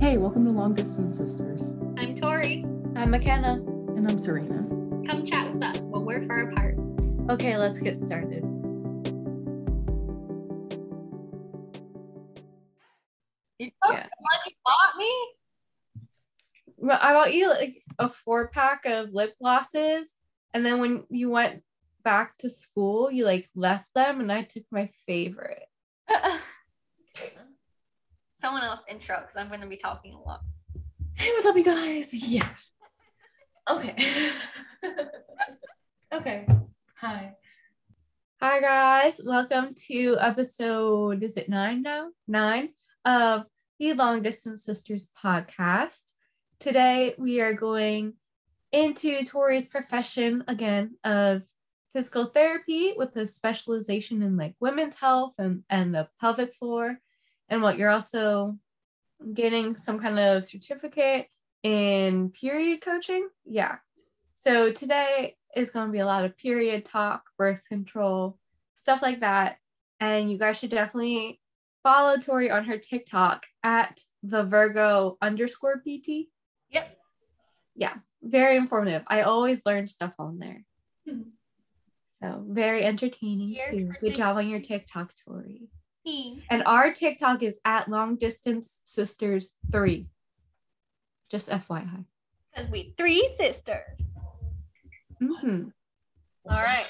Hey, welcome to Long Distance Sisters. I'm Tori. I'm MacKenna. And I'm Serena. Come chat with us while we're far apart. Okay, let's get started. You Yeah. you bought me? Well, I bought you like a four pack of lip glosses, and then when you went back to school, you like left them, and I took my favorite. Someone else intro because I'm going to be talking a lot. Hey, what's up, you guys? Yes. Okay. Okay. Hi. Hi guys, welcome to episode is it nine now? Nine of the Long Distance Sisters podcast. Today we are going into Tori's profession again of physical therapy with a specialization in like women's health and, and the pelvic floor. And what you're also getting some kind of certificate in period coaching. Yeah. So today is going to be a lot of period talk, birth control, stuff like that. And you guys should definitely follow Tori on her TikTok at the Virgo underscore PT. Yep. Yeah, very informative. I always learn stuff on there. Hmm. So very entertaining You're too. Good job on your TikTok, Tori. Me. And our TikTok is at Long Distance Sisters 3. Just FYI. Because we three sisters. hmm All right.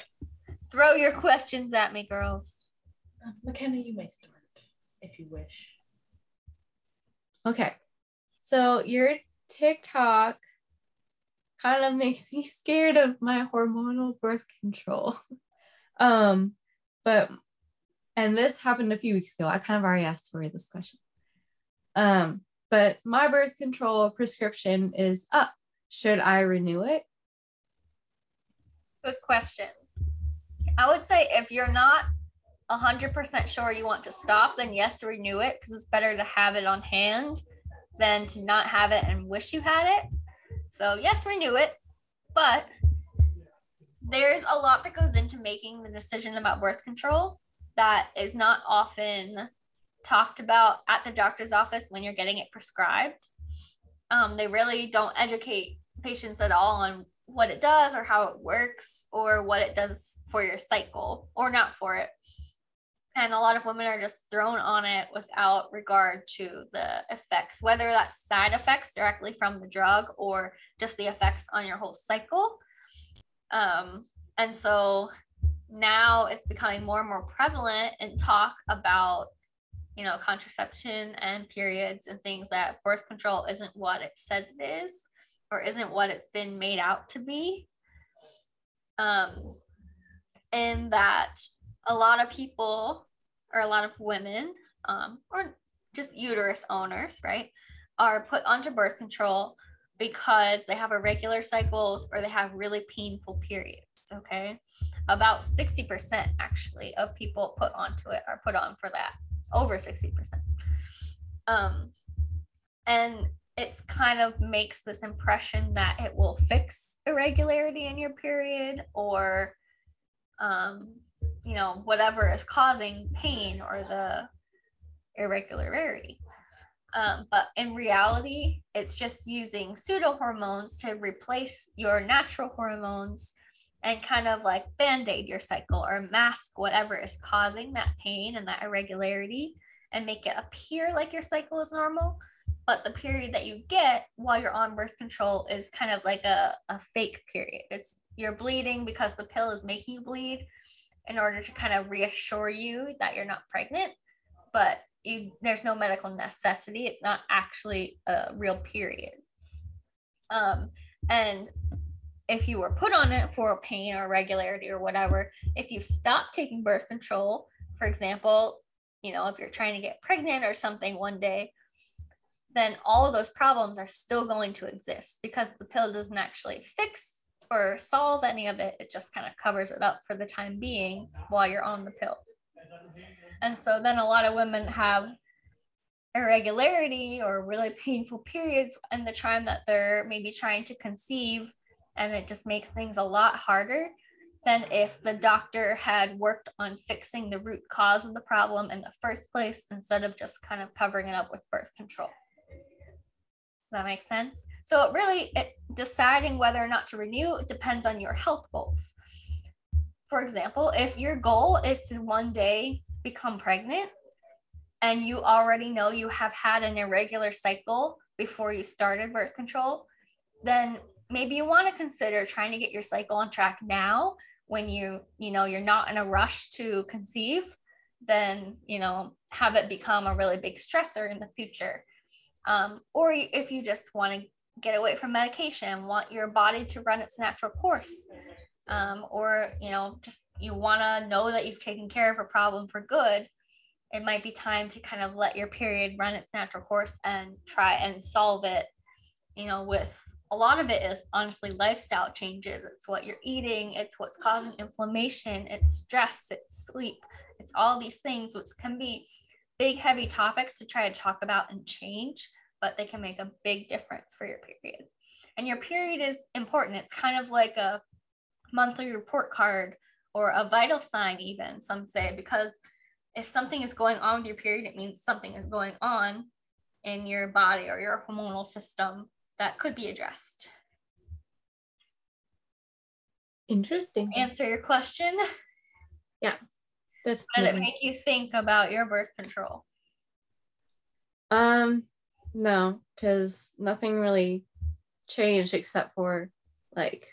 Throw your questions at me, girls. Uh, MacKenna, you may start if you wish. Okay. So your TikTok kind of makes me scared of my hormonal birth control. um, but and this happened a few weeks ago. I kind of already asked Tori this question. Um, but my birth control prescription is up. Should I renew it? Good question. I would say if you're not 100% sure you want to stop, then yes, renew it because it's better to have it on hand than to not have it and wish you had it. So, yes, renew it. But there's a lot that goes into making the decision about birth control that is not often talked about at the doctor's office when you're getting it prescribed. Um, they really don't educate patients at all on what it does or how it works or what it does for your cycle or not for it. And a lot of women are just thrown on it without regard to the effects, whether that's side effects directly from the drug or just the effects on your whole cycle. Um, and so now it's becoming more and more prevalent in talk about you know contraception and periods and things that birth control isn't what it says it is or isn't what it's been made out to be. Um and that a lot of people or a lot of women um or just uterus owners right are put onto birth control because they have irregular cycles or they have really painful periods okay about 60% actually of people put onto it are put on for that over 60% um and it's kind of makes this impression that it will fix irregularity in your period or um you know whatever is causing pain or the irregularity. Um, but in reality it's just using pseudo hormones to replace your natural hormones and kind of like band-aid your cycle or mask whatever is causing that pain and that irregularity and make it appear like your cycle is normal. But the period that you get while you're on birth control is kind of like a, a fake period. It's you're bleeding because the pill is making you bleed in order to kind of reassure you that you're not pregnant but you there's no medical necessity. It's not actually a real period. Um and if you were put on it for a pain or irregularity or whatever if you stop taking birth control for example you know if you're trying to get pregnant or something one day then all of those problems are still going to exist because the pill doesn't actually fix or solve any of it. It just kind of covers it up for the time being while you're on the pill. And so then a lot of women have irregularity or really painful periods in the time that they're maybe trying to conceive and it just makes things a lot harder than if the doctor had worked on fixing the root cause of the problem in the first place instead of just kind of covering it up with birth control. Does that makes sense? So it really it, deciding whether or not to renew depends on your health goals. For example, if your goal is to one day become pregnant and you already know you have had an irregular cycle before you started birth control, then maybe you want to consider trying to get your cycle on track now when you you know you're not in a rush to conceive then you know have it become a really big stressor in the future. Um, or if you just want to get away from medication want your body to run its natural course um, or you know just you want to know that you've taken care of a problem for good it might be time to kind of let your period run its natural course and try and solve it you know with a lot of it is honestly lifestyle changes. It's what you're eating, it's what's causing inflammation, it's stress, it's sleep, it's all these things, which can be big, heavy topics to try to talk about and change, but they can make a big difference for your period. And your period is important. It's kind of like a monthly report card or a vital sign, even some say, because if something is going on with your period, it means something is going on in your body or your hormonal system that could be addressed. Interesting. Answer your question. Yeah. Definitely. Did it make you think about your birth control? Um, no, because nothing really changed except for like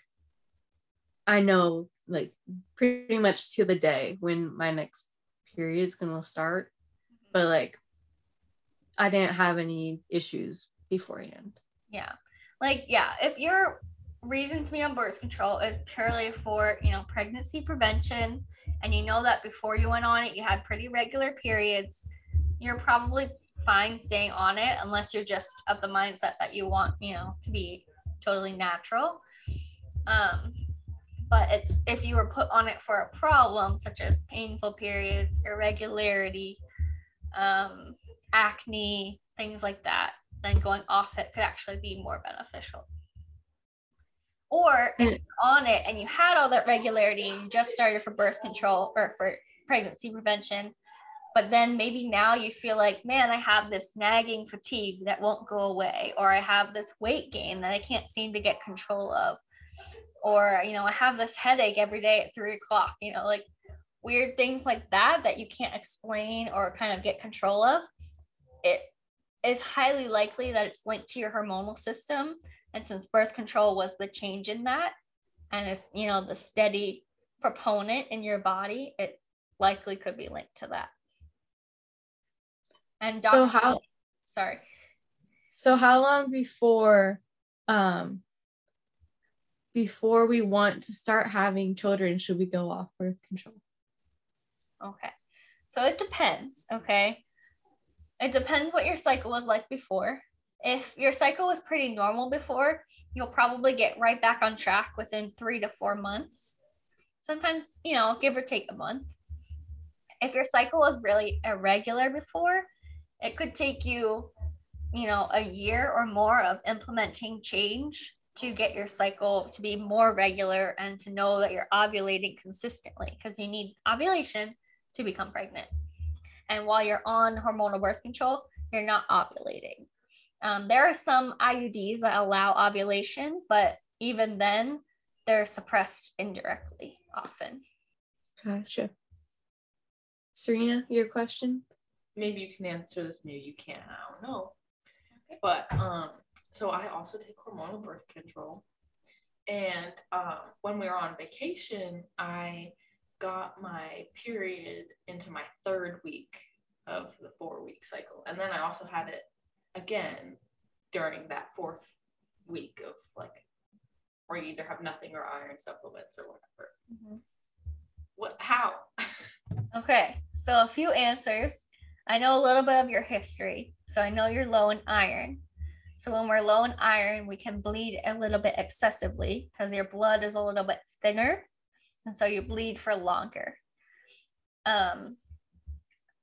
I know like pretty much to the day when my next period is gonna start. But like I didn't have any issues beforehand. Yeah. Like, yeah, if your reason to be on birth control is purely for, you know, pregnancy prevention, and you know that before you went on it, you had pretty regular periods, you're probably fine staying on it unless you're just of the mindset that you want, you know, to be totally natural. Um, but it's if you were put on it for a problem such as painful periods, irregularity, um, acne, things like that, then going off it could actually be more beneficial. Or if mm. you're on it and you had all that regularity and you just started for birth control or for pregnancy prevention, but then maybe now you feel like, man, I have this nagging fatigue that won't go away, or I have this weight gain that I can't seem to get control of, or, you know, I have this headache every day at three o'clock, you know, like weird things like that that you can't explain or kind of get control of. It is highly likely that it's linked to your hormonal system. And since birth control was the change in that, and it's, you know, the steady proponent in your body, it likely could be linked to that. And so how, sorry. So how long before, um, before we want to start having children, should we go off birth control? Okay. So it depends. Okay. It depends what your cycle was like before. If your cycle was pretty normal before, you'll probably get right back on track within three to four months. Sometimes, you know, give or take a month. If your cycle was really irregular before, it could take you, you know, a year or more of implementing change to get your cycle to be more regular and to know that you're ovulating consistently because you need ovulation to become pregnant. And while you're on hormonal birth control, you're not ovulating. Um, there are some IUDs that allow ovulation, but even then, they're suppressed indirectly often. Gotcha. Serena, your question? Maybe you can answer this, maybe you can't. I don't know. Okay. But um, so I also take hormonal birth control. And um, when we were on vacation, I got my period into my third week of the four week cycle. And then I also had it again during that fourth week of like where you either have nothing or iron supplements or whatever. Mm-hmm. What how? okay. So a few answers. I know a little bit of your history. So I know you're low in iron. So when we're low in iron, we can bleed a little bit excessively because your blood is a little bit thinner and so you bleed for longer. Um,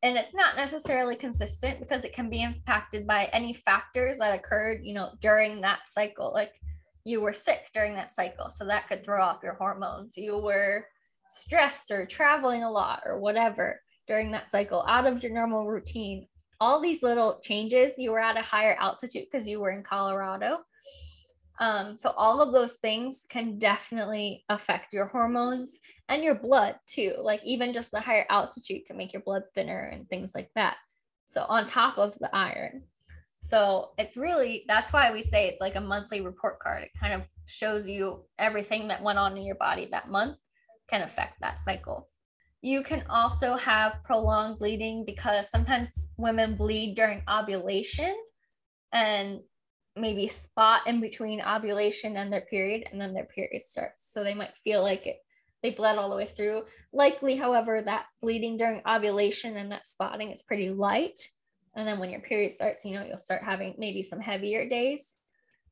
and it's not necessarily consistent because it can be impacted by any factors that occurred, you know, during that cycle. Like you were sick during that cycle, so that could throw off your hormones. You were stressed or traveling a lot or whatever during that cycle out of your normal routine all these little changes, you were at a higher altitude because you were in Colorado. Um, so all of those things can definitely affect your hormones and your blood too. Like even just the higher altitude can make your blood thinner and things like that. So on top of the iron. So it's really that's why we say it's like a monthly report card. It kind of shows you everything that went on in your body that month can affect that cycle. You can also have prolonged bleeding because sometimes women bleed during ovulation and maybe spot in between ovulation and their period and then their period starts. So they might feel like it they bled all the way through. Likely, however, that bleeding during ovulation and that spotting is pretty light. And then when your period starts, you know, you'll start having maybe some heavier days.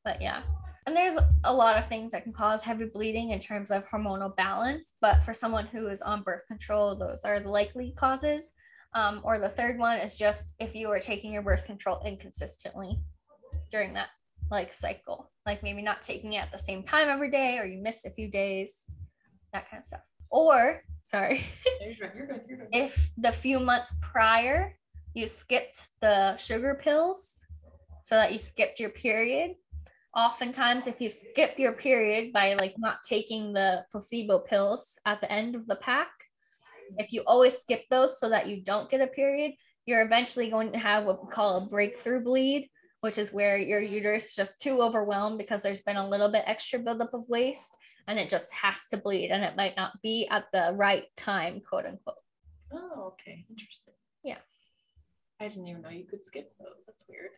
But yeah. And there's a lot of things that can cause heavy bleeding in terms of hormonal balance. But for someone who is on birth control, those are the likely causes. Um, or the third one is just if you are taking your birth control inconsistently during that like cycle, like maybe not taking it at the same time every day, or you missed a few days, that kind of stuff. Or, sorry, if the few months prior you skipped the sugar pills so that you skipped your period oftentimes if you skip your period by like not taking the placebo pills at the end of the pack if you always skip those so that you don't get a period you're eventually going to have what we call a breakthrough bleed which is where your uterus is just too overwhelmed because there's been a little bit extra buildup of waste and it just has to bleed and it might not be at the right time quote unquote Oh, okay. Interesting. Yeah. I didn't even know you could skip those. That's weird.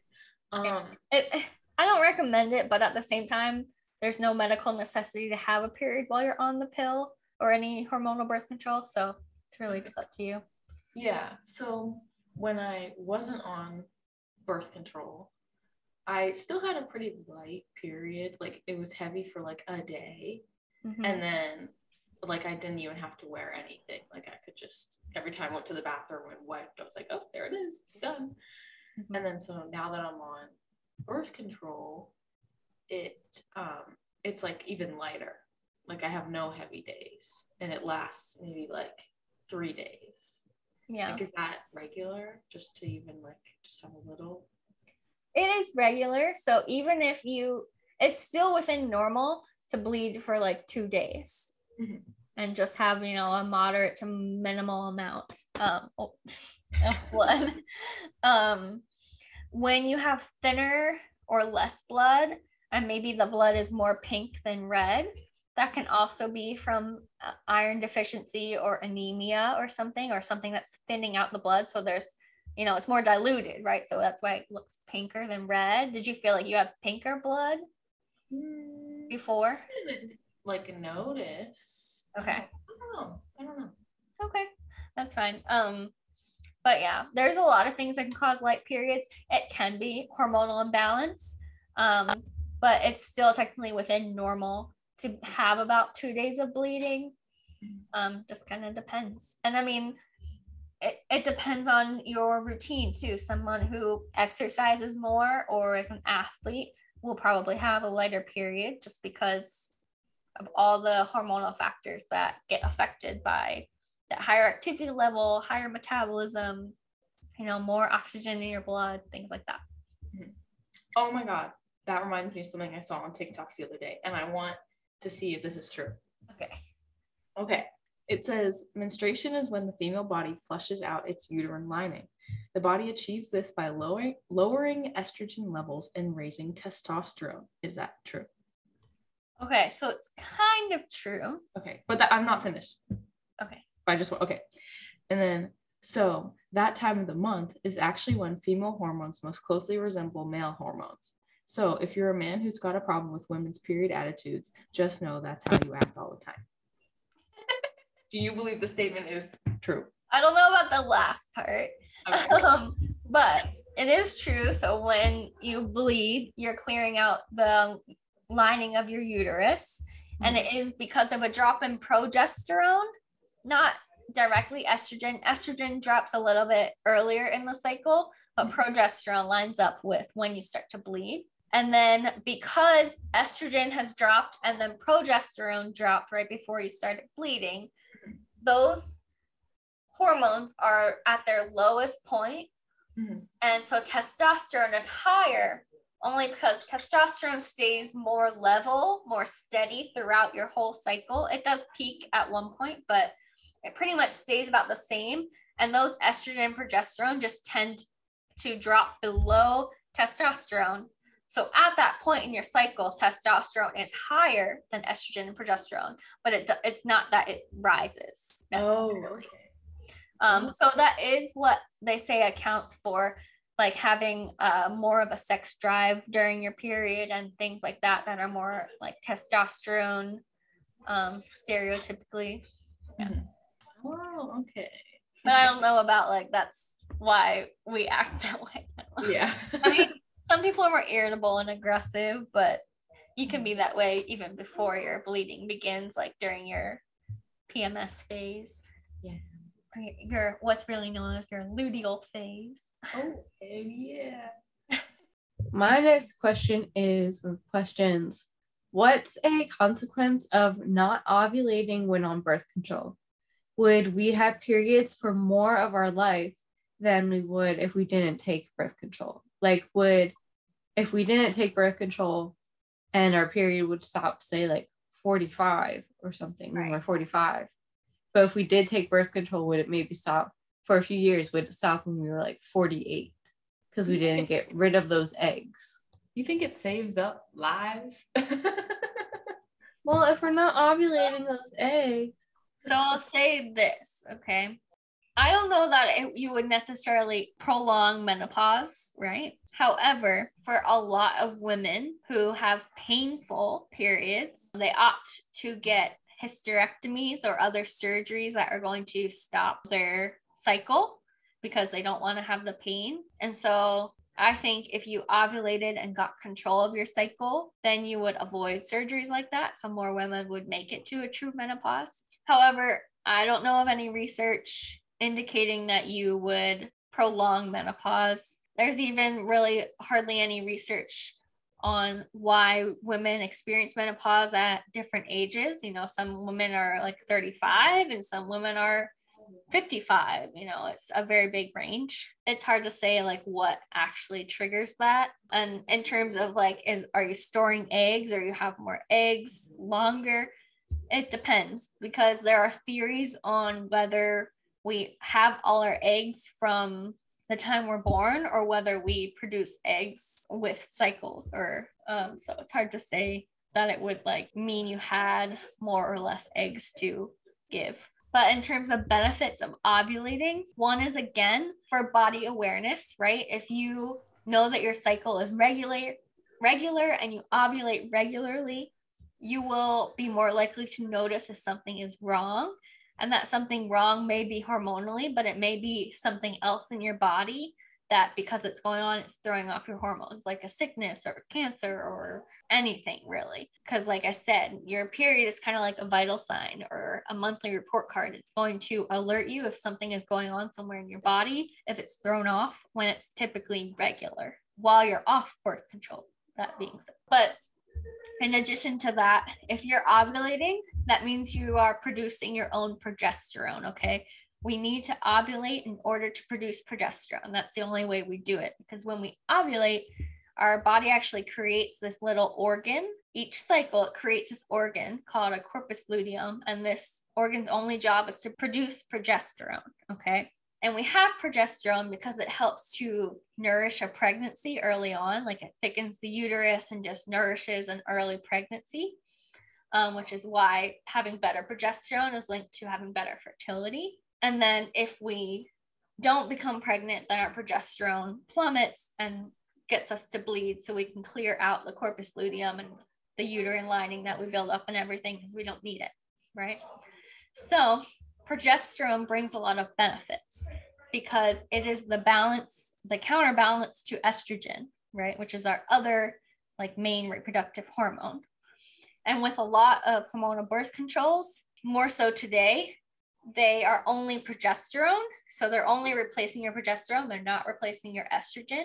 Um, it, I don't recommend it, but at the same time, there's no medical necessity to have a period while you're on the pill or any hormonal birth control. So it's really just up to you. yeah. So when I wasn't on birth control, I still had a pretty light period. Like it was heavy for like a day. Mhm. And then like I didn't even have to wear anything. Like I could just every time I went to the bathroom and wiped, I was like, oh, there it is, done. Mhm. And then so now that I'm on birth control, it um it's like even lighter. Like I have no heavy days and it lasts maybe like three days. yeah. Like is that regular? Just to even like just have a little It is regular. So even if you, it's still within normal to bleed for like two days Mhm. and just have, you know, a moderate to minimal amount um, of blood. um, when you have thinner or less blood, and maybe the blood is more pink than red, that can also be from uh, iron deficiency or anemia or something, or something that's thinning out the blood. So there's you know, it's more diluted, right? So that's why it looks pinker than red. Did you feel like you had pinker blood before? Like notice. Okay. I don't know. I don't know. Okay, that's fine. Um, but yeah, there's a lot of things that can cause light periods. It can be hormonal imbalance, um, but it's still technically within normal to have about two days of bleeding. Um, just kind of depends. And I mean, it, it depends on your routine too. Someone who exercises more or is an athlete will probably have a lighter period just because of all the hormonal factors that get affected by that higher activity level, higher metabolism, you know, more oxygen in your blood, things like that. Mm-hmm. Oh my god. That reminds me of something I saw on TikTok the other day, and I want to see if this is true. Okay. Okay. It says menstruation is when the female body flushes out its uterine lining. The body achieves this by lowering lowering estrogen levels and raising testosterone. Is that true? Okay. So it's kind of true. Okay, but that, I'm not finished. Okay. I just want okay. And then so that time of the month is actually when female hormones most closely resemble male hormones. So if you're a man who's got a problem with women's period attitudes, just know that's how you act all the time. Do you believe the statement is true? I don't know about the last part, Okay. um, but it is true. So when you bleed, you're clearing out the lining of your uterus, and it is because of a drop in progesterone, not directly estrogen. Estrogen drops a little bit earlier in the cycle, but progesterone lines up with when you start to bleed. And then because estrogen has dropped and then progesterone dropped right before you started bleeding, those hormones are at their lowest point Mhm. And so testosterone is higher only because testosterone stays more level, more steady throughout your whole cycle. It does peak at one point, but it pretty much stays about the same. And those estrogen and progesterone just tend to drop below testosterone. So at that point in your cycle, testosterone is higher than estrogen and progesterone, but it, it's not that it rises necessarily. Um, so that is what they say accounts for like having uh, more of a sex drive during your period and things like that that are more like testosterone um, stereotypically. Oh, okay. But I don't know about like that's why we act that way. Yeah. I mean, some people are more irritable and aggressive, but you can be that way even before your bleeding begins, like during your PMS phase. Yeah. Or your- Your what's really known as your luteal phase. oh, yeah. My next question is, or questions, what's a consequence of not ovulating when on birth control? Would we have periods for more of our life than we would if we didn't take birth control? Like, would, if we didn't take birth control and our period would stop, say, like 45 or something, when we're 45. But if we did take birth control, would it maybe stop for a few years? Would it stop when we were like 48? Because we didn't get rid of those eggs. You think it saves up lives? Well, if we're not ovulating those eggs, So I'll say this, okay? I don't know that it, you would necessarily prolong menopause, right? However, for a lot of women who have painful periods, they opt to get hysterectomies or other surgeries that are going to stop their cycle because they don't want to have the pain. And so I think if you ovulated and got control of your cycle, then you would avoid surgeries like that. So more women would make it to a true menopause. However, I don't know of any research indicating that you would prolong menopause. There's even really hardly any research on why women experience menopause at different ages. You know, some women are like 35 and some women are 55 you know it's a very big range it's hard to say like what actually triggers that and in terms of like is are you storing eggs or you have more eggs longer it depends because there are theories on whether we have all our eggs from the time we're born or whether we produce eggs with cycles or um, so it's hard to say that it would like mean you had more or less eggs to give but in terms of benefits of ovulating, one is again for body awareness, right? If you know that your cycle is regular, regular and you ovulate regularly, you will be more likely to notice if something is wrong. And that something wrong may be hormonally, but it may be something else in your body that because it's going on, it's throwing off your hormones, like a sickness or cancer or anything really. Because, like I said, your period is kind of like a vital sign or a monthly report card. It's going to alert you if something is going on somewhere in your body, if it's thrown off when it's typically regular while you're off birth control. That being said, but in addition to that, if you're ovulating, that means you are producing your own progesterone. Okay. We need to ovulate in order to produce progesterone. That's the only way we do it because when we ovulate, our body actually creates this little organ. Each cycle, it creates this organ called a corpus luteum, and this organ's only job is to produce progesterone. Okay. And we have progesterone because it helps to nourish a pregnancy early on, like it thickens the uterus and just nourishes an early pregnancy, um, which is why having better progesterone is linked to having better fertility. And then if we don't become pregnant, then our progesterone plummets and gets us to bleed so we can clear out the corpus luteum and the uterine lining that we build up and everything because we don't need it, right? So, progesterone brings a lot of benefits because it is the balance, the counterbalance to estrogen, right? Which is our other like main reproductive hormone. And with a lot of hormonal birth controls, more so today, they are only progesterone. So they're only replacing your progesterone, they're not replacing your estrogen.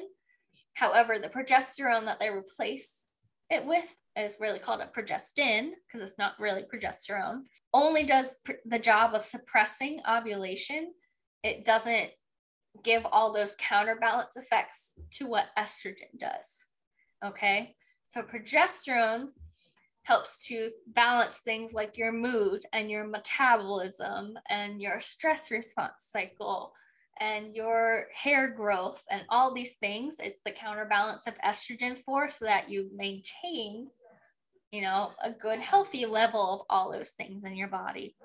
However, the progesterone that they replace it with is really called a progestin because it's not really progesterone, only does pr- the job of suppressing ovulation. It doesn't give all those counterbalance effects to what estrogen does. Okay. So progesterone helps to balance things like your mood and your metabolism and your stress response cycle and your hair growth and all these things. It's the counterbalance of estrogen for so that you maintain, you know, a good healthy level of all those things in your body.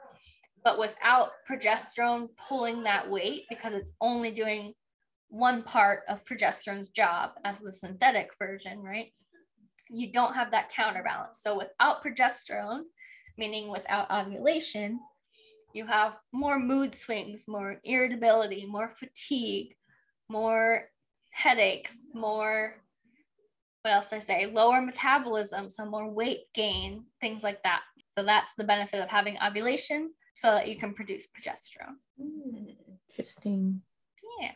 But without progesterone pulling that weight because it's only doing one part of progesterone's job as the synthetic version, right? You don't have that counterbalance. So without progesterone, meaning without ovulation, you have more mood swings, more irritability, more fatigue, more headaches, more what else I say? Lower metabolism, so more weight gain, things like that. So that's the benefit of having ovulation so that you can produce progesterone. Hmm, interesting. Yeah.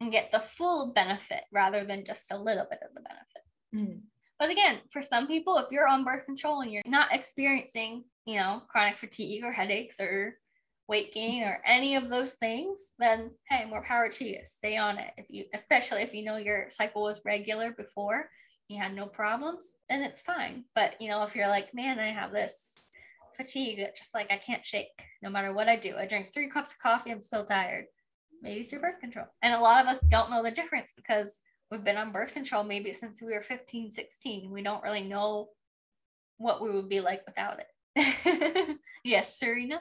And get the full benefit rather than just a little bit of the benefit. Mm. But again, for some people, if you're on birth control and you're not experiencing, you know, chronic fatigue or headaches or weight gain or any of those things, then hey, more power to you. Stay on it. If you, especially if you know your cycle was regular before, you had no problems, then it's fine. But you know, if you're like, man, I have this fatigue just like I can't shake no matter what I do. I drink three cups of coffee, I'm still tired. Maybe it's your birth control. And a lot of us don't know the difference because we've been on birth control maybe since we were 15, 16. We don't really know what we would be like without it. yes, Serena.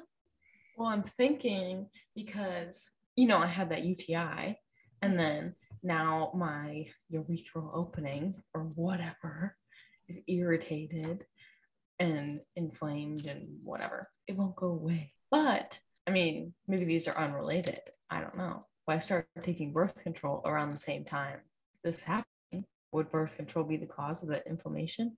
Well, I'm thinking because, you know, I had that UTI and then now my urethral opening or whatever is irritated and inflamed and whatever. It won't go away. But I mean, maybe these are unrelated. I don't know. Why start taking birth control around the same time this happened? Would birth control be the cause of the inflammation?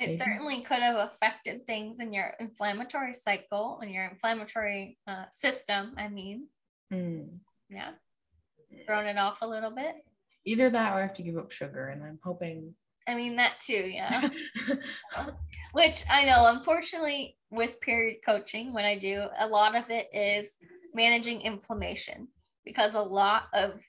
It Maybe. certainly could have affected things in your inflammatory cycle and your inflammatory uh, system. I mean, Hmm. yeah, thrown it off a little bit. Either that or I have to give up sugar, and I'm hoping. I mean, that too, yeah. Which I know, unfortunately, with period coaching, when I do, a lot of it is managing inflammation because a lot of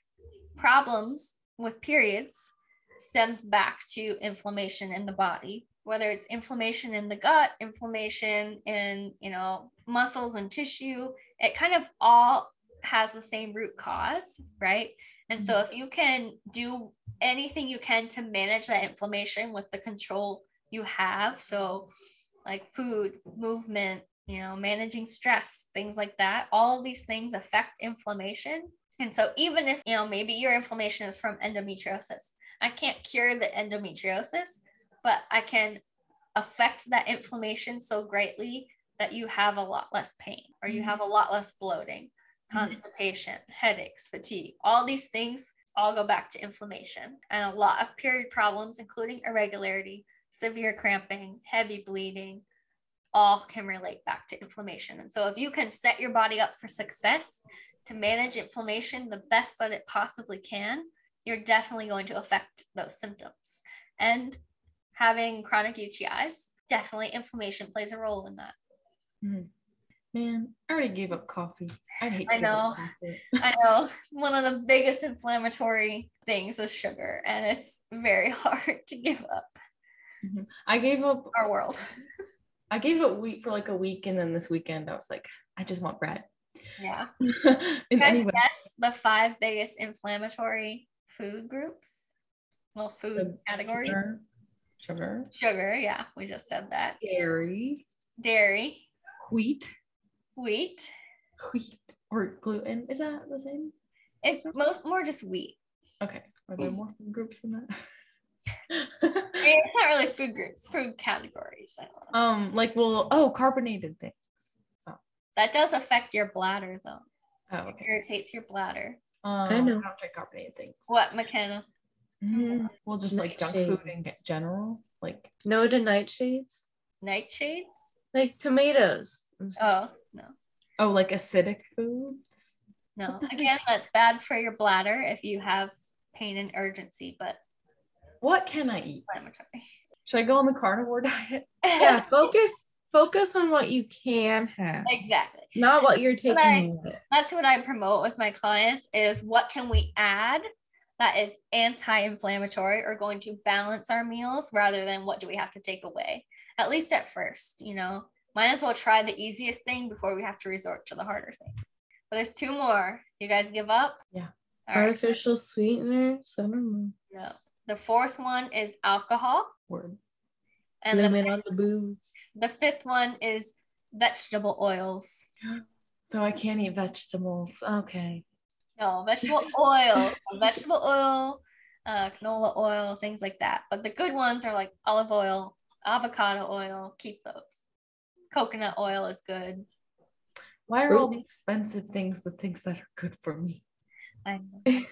problems with periods stems back to inflammation in the body whether it's inflammation in the gut inflammation in you know muscles and tissue it kind of all has the same root cause right? And so mm-hmm. if you can do anything you can to manage that inflammation with the control you have so like food movement you know managing stress things like that all of these things affect inflammation. And so even if you know maybe your inflammation is from endometriosis i can't cure the endometriosis but i can affect that inflammation so greatly that you have a lot less pain or you mm-hmm. have a lot less bloating constipation headaches fatigue all these things all go back to inflammation and a lot of period problems including irregularity severe cramping heavy bleeding all can relate back to inflammation and so if you can set your body up for success to manage inflammation the best that it possibly can, you're definitely going to affect those symptoms. And having chronic UTIs, definitely inflammation plays a role in that. Hmm. Man, I already gave up coffee. I'd hate I to give up know. I know one of the biggest inflammatory things is sugar, and it's very hard to give up mm-hmm. I gave up. our world. I gave up wheat for like a week, and then this weekend I was like, I just want bread. Yeah. and Guys, anyway, guess the five biggest inflammatory food groups? Well, food The categories. sugar, sugar, Sugar, yeah, we just said that. dairy, Dairy, wheat, wheat. wheat, or gluten. Is that the same? It's most more just wheat. Okay. Are there more food groups than that? I mean, it's not really food groups, food categories. I don't know. um, like well, oh, carbonated things. That does affect your bladder though. Oh, It irritates your bladder. Um, I know. I don't drink carbonated things. What, MacKenna? Mhm. Well, just like junk food in general, like No to nightshades, Nightshades? like tomatoes. Oh stuff. No. oh, like acidic foods. No. What the heck? Again, that's bad for your bladder if you have pain and urgency, but What can I eat? inflammatory. Should I go on the carnivore diet? yeah, focus focus on what you can have, Exactly. not what you're taking I- away. That's what I promote with my clients is what can we add that is anti-inflammatory or going to balance our meals rather than what do we have to take away. At least at first, you know. Might as well try the easiest thing before we have to resort to the harder thing. But there's two more. You guys give up? Yeah. All right. Artificial sweeteners. I don't know. No. The fourth one is alcohol. Word. And the, Limit on the booze. the fifth one is vegetable oils. So I can't eat vegetables. Okay. No, vegetable oil, vegetable oil, uh, canola oil, things like that. But the good ones are like olive oil, avocado oil. Keep those. Coconut oil is good. Why are all the expensive things the things that are good for me? I know.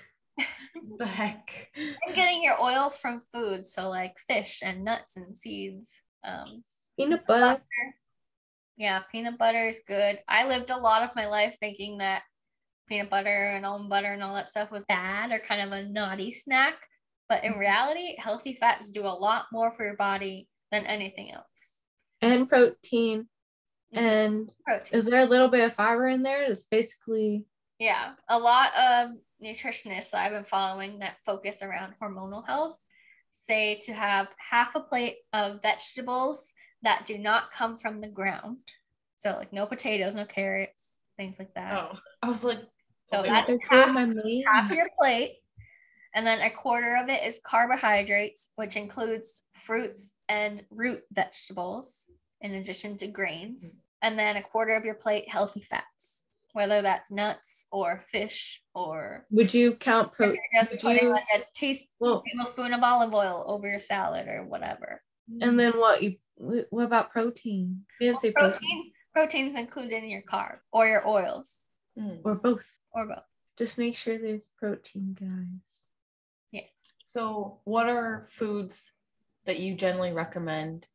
the heck? And getting your oils from food, so like fish and nuts and seeds. Um, Peanut butter. yeah, peanut butter is good. I lived a lot of my life thinking that peanut butter and almond butter and all that stuff was bad or kind of a naughty snack. But in reality, healthy fats do a lot more for your body than anything else. And protein. Mm-hmm. And Protein. is there a little bit of fiber in there? It's basically Yeah, a lot of nutritionists I've been following that focus around hormonal health say to have half a plate of vegetables that do not come from the ground. So, like no potatoes, no carrots, things like that. Oh, I was like, So that's half, my half your plate. And then a quarter of it is carbohydrates, which includes fruits and root vegetables, in addition to grains. And then a quarter of your plate, healthy fats, whether that's nuts or fish or Would you count protein? pro? just putting you- like a teaspoon Well, tablespoon of olive oil over your salad or whatever. and then what? You what about protein? You didn't say protein. Protein, protein's included in your carb or your oils Mm. or both. or both. Just make sure there's protein, guys. So, what are foods that you generally recommend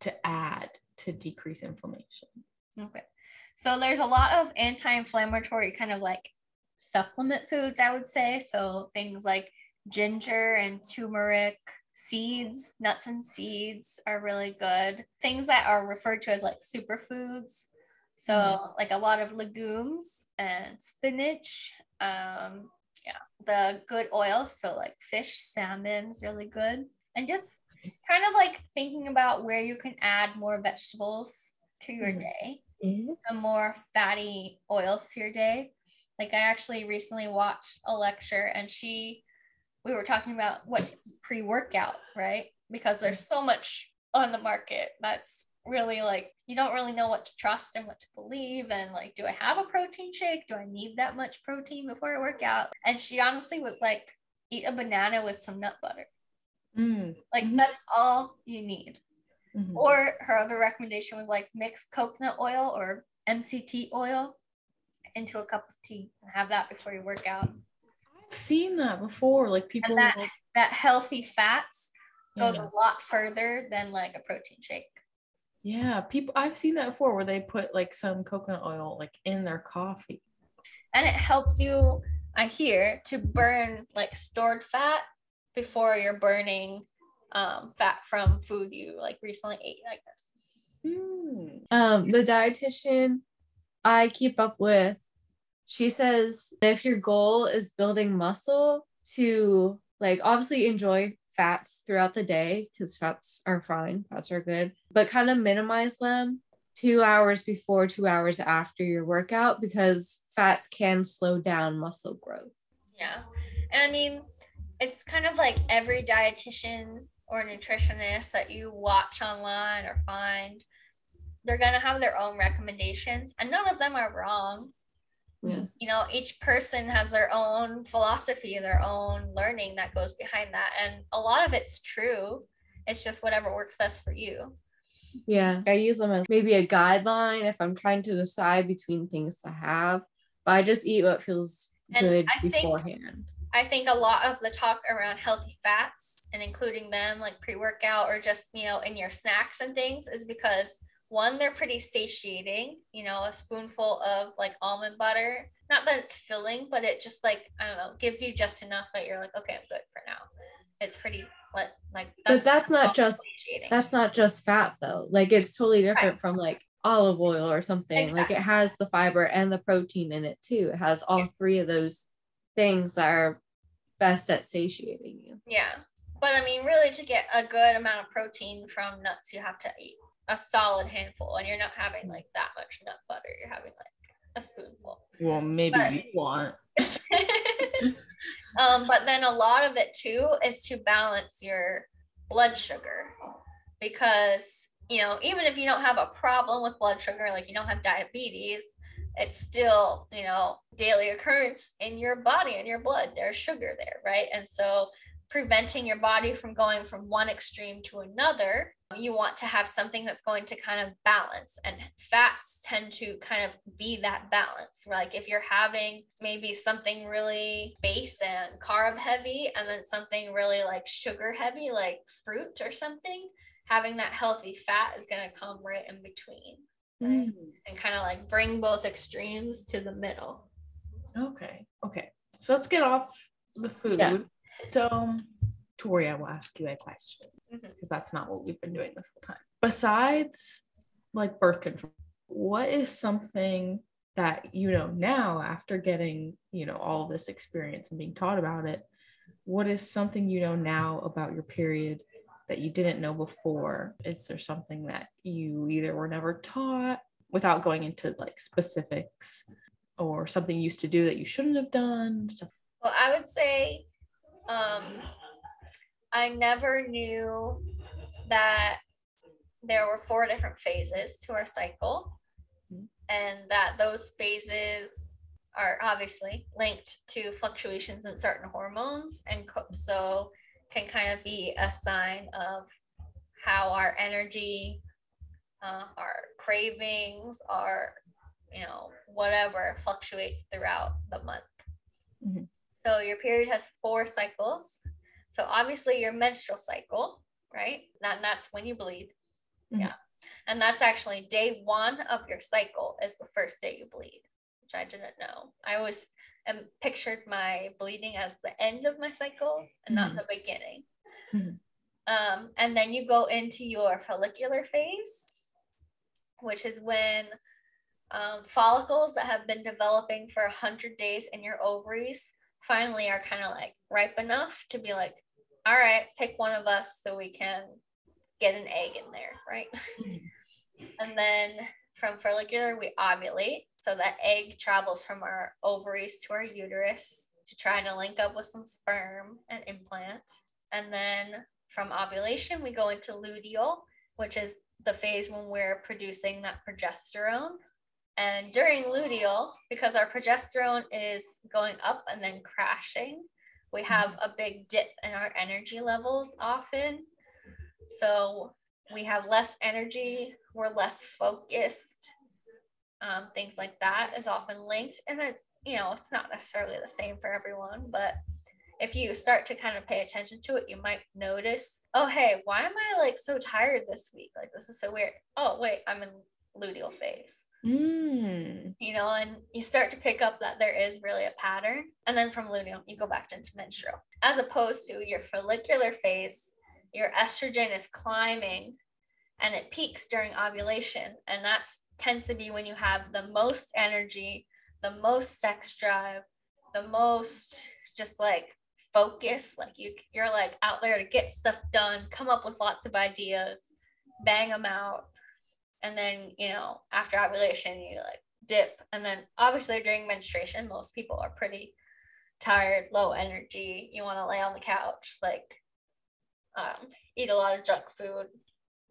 to add to decrease inflammation? Okay. So there's a lot of anti-inflammatory kind of like supplement foods, I would say. So things like ginger and turmeric, seeds, nuts and seeds are really good. Things that are referred to as like superfoods. So Mhm. like a lot of legumes and spinach. Um, the good oils. So like fish, salmon is really good. And just kind of like thinking about where you can add more vegetables to your Mhm. day Yes. some more fatty oils to your day. Like I actually recently watched a lecture and she we were talking about what to eat pre-workout, right? Because there's so much on the market that's really like you don't really know what to trust and what to believe and like do I have a protein shake? Do I need that much protein before I work out? And she honestly was like eat a banana with some nut butter. Mm. Like Mhm. that's all you need. Mhm. Or her other recommendation was like mix coconut oil or MCT oil into a cup of tea and have that before you work out. I've seen that before. Like people, and that- will- That healthy fats goes yeah. a lot further than like a protein shake. Yeah, people. I've seen that before where they put like some coconut oil like in their coffee. And it helps you, I hear, to burn like stored fat before you're burning um, fat from food you like recently ate, I guess. Mm. Um, the dietitian I keep up with, she says if your goal is building muscle, to like obviously enjoy fats throughout the day because fats are fine, fats are good, but kind of minimize them two hours before, two hours after your workout because fats can slow down muscle growth. Yeah. And I mean, it's kind of like every dietitian or nutritionist that you watch online or find, they're going to have their own recommendations, and none of them are wrong. Yeah. You know, each person has their own philosophy, their own learning that goes behind that. And a lot of it's true. It's just whatever works best for you. Yeah, I use them as maybe a guideline if I'm trying to decide between things to have, but I just eat what feels And good I think- beforehand. I think a lot of the talk around healthy fats and including them like pre workout or just, you know, in your snacks and things is because one, they're pretty satiating, you know, a spoonful of like almond butter. Not that it's filling, but it just like, I don't know, gives you just enough that you're like, okay, I'm good for now. it's pretty like like But that's not just satiating. that's not just fat though. Like it's totally different from like olive oil or something. Like it has the fiber and the protein in it too. It has all three of those things that are best at satiating you. Yeah. But I mean, really, to get a good amount of protein from nuts, you have to eat a solid handful, and you're not having like that much nut butter. You're having like a spoonful. Well, maybe But- you want. um, but then a lot of it too is to balance your blood sugar because you know even if you don't have a problem with blood sugar like you don't have diabetes it's still you know daily occurrence in your body and your blood there's sugar there right and so preventing your body from going from one extreme to another you want to have something that's going to kind of balance and fats tend to kind of be that balance like if you're having maybe something really base and carb heavy and then something really like sugar heavy like fruit or something having that healthy fat is going to come right in between right? Mm. and kind of like bring both extremes to the middle Okay. Okay. So let's get off the food. Yeah. So, um, Tori, I will ask you a question Mhm. because that's not what we've been doing this whole time. Besides like birth control, what is something that you know now after getting, you know, all this experience and being taught about it? What is something you know now about your period that you didn't know before? Is there something that you either were never taught without going into like specifics or something you used to do that you shouldn't have done? Stuff. Well, I would say um, I never knew that there were four different phases to our cycle, and that those phases are obviously linked to fluctuations in certain hormones, and co- so can kind of be a sign of how our energy, uh, our cravings, our you know whatever fluctuates throughout the month. So your period has four cycles. So obviously your menstrual cycle, right? And that's when you bleed. Mhm. Yeah. And that's actually day one of your cycle is the first day you bleed, which I didn't know. I always um, pictured my bleeding as the end of my cycle and not the beginning. Mhm. Um, and then you go into your follicular phase, which is when um, follicles that have been developing for 100 days in your ovaries finally are kind of like ripe enough to be like, all right, pick one of us so we can get an egg in there, right? and then from follicular, we ovulate. So that egg travels from our ovaries to our uterus to try to link up with some sperm and implant. And then from ovulation, we go into luteal, which is the phase when we're producing that progesterone. And during luteal, because our progesterone is going up and then crashing, we have a big dip in our energy levels often. So we have less energy, we're less focused. Um, things like that is often linked. And it's, you know, it's not necessarily the same for everyone, but if you start to kind of pay attention to it, you might notice, oh, hey, why am I like so tired this week? Like, this is so weird. Oh, wait, I'm in luteal phase Mm. you know, and you start to pick up that there is really a pattern. And then from luteal, you go back into menstrual. As opposed to your follicular phase, your estrogen is climbing and it peaks during ovulation. And that tends to be when you have the most energy, the most sex drive, the most just like focus. Like you you're like out there to get stuff done, come up with lots of ideas, bang them out and then you know after ovulation you like dip. And then obviously during menstruation most people are pretty tired low energy. You want to lay on the couch like um, eat a lot of junk food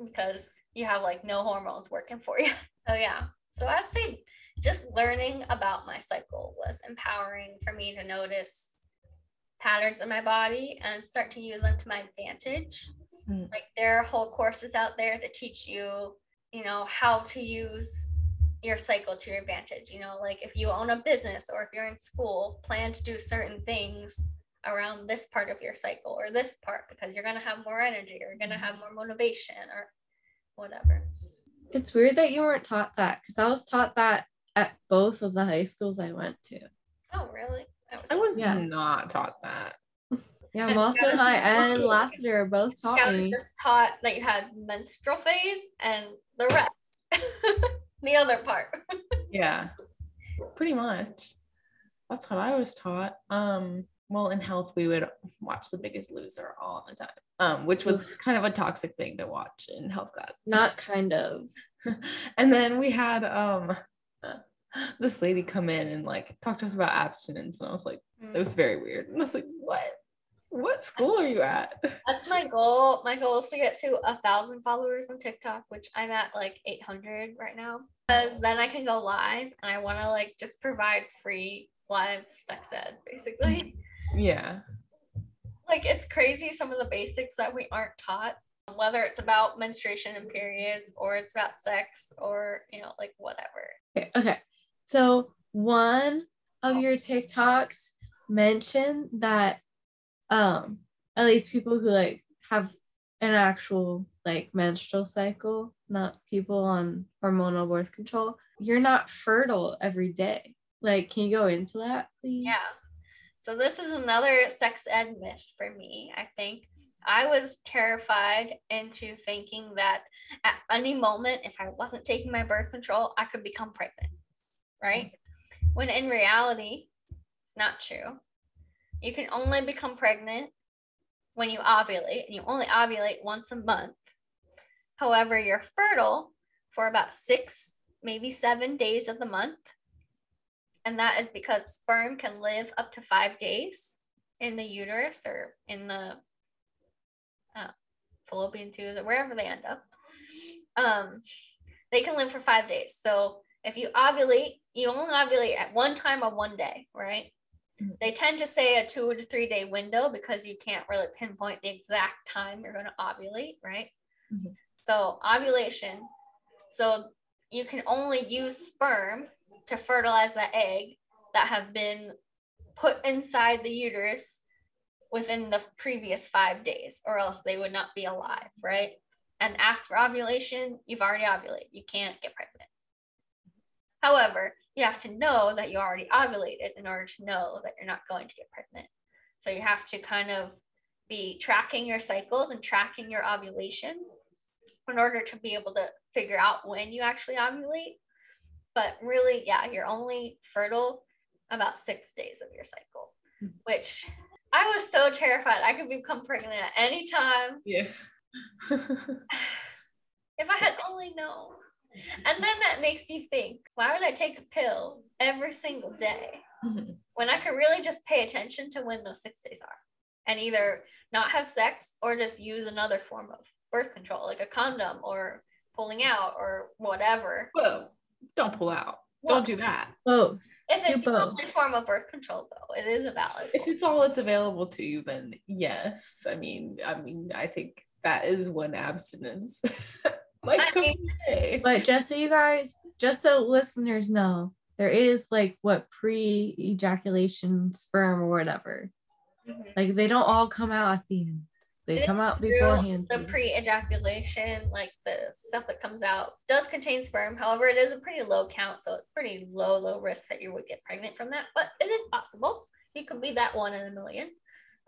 because you have like no hormones working for you. So yeah. So i'd say just learning about my cycle was empowering for me to notice patterns in my body and start to use them to my advantage. Mm. like there are whole courses out there that teach you you know how to use your cycle to your advantage you know like if you own a business or if you're in school plan to do certain things around this part of your cycle or this part because you're going to have more energy or you're going to have more motivation or whatever It's weird that you weren't taught that because I was taught that at both of the high schools I went to. oh really I was Yeah. not taught that. Yeah, And Monster High and also- Lassiter both taught I was me. just taught that you had menstrual phase and the rest. the other part. Yeah, pretty much. That's what I was taught. Um, well, in health, we would watch The Biggest Loser all the time, um, which was kind of a toxic thing to watch in health class. Not kind of. and then we had um this lady come in and like talk to us about abstinence, and I was like, it was very weird. And I was like, what? What school are you at? That's my goal. My goal is to get to a thousand followers on TikTok, which I'm at like 800 right now. Because then I can go live and I want to like just provide free live sex ed, basically. Yeah. like it's crazy some of the basics that we aren't taught, whether it's about menstruation and periods or it's about sex or, you know, like whatever. Okay, okay. So one of your TikToks mentioned that um at least people who like have an actual like menstrual cycle, not people on hormonal birth control, you're not fertile every day. Like, can you go into that, please? Yeah. So this is another sex ed myth for me. I think I was terrified into thinking that at any moment, if I wasn't taking my birth control, I could become pregnant. Right? When in reality, it's not true. You can only become pregnant when you ovulate, and you only ovulate once a month. However, you're fertile for about six, maybe seven days of the month and that is because sperm can live up to five days in the uterus or in the uh, fallopian tubes or wherever they end up. Um, they can live for five days. So if you ovulate, you only ovulate at one time on one day, right? Mhm. They tend to say a two to three day window because you can't really pinpoint the exact time you're going to ovulate, right? Mhm. So ovulation. So you can only use sperm to fertilize the egg that have been put inside the uterus within the previous five days, or else they would not be alive, right? And after ovulation, you've already ovulated. You can't get pregnant. However, you have to know that you already ovulated in order to know that you're not going to get pregnant. So you have to kind of be tracking your cycles and tracking your ovulation in order to be able to figure out when you actually ovulate. But really, yeah, you're only fertile about six days of your cycle, Mhm. which I was so terrified I could become pregnant at any time Yeah. if I had only known. And then that makes you think, why would I take a pill every single day when I could really just pay attention to when those six days are and either not have sex or just use another form of birth control, like a condom or pulling out or whatever. Whoa, don't pull out. Well, Don't do that. Both. If it's your both. only form of birth control, though, it is a valid. If it's all that's available to you, then yes. I mean, I mean, I think that is when abstinence might I come mean- in. But just so you guys, just so listeners know, there is like what pre ejaculation sperm or whatever. Mhm. Like they don't all come out at the end. They It come out beforehand. The pre-ejaculation, like the stuff that comes out, does contain sperm. However, it is a pretty low count, so it's pretty low, low risk that you would get pregnant from that. But it is possible. You could be that one in a million.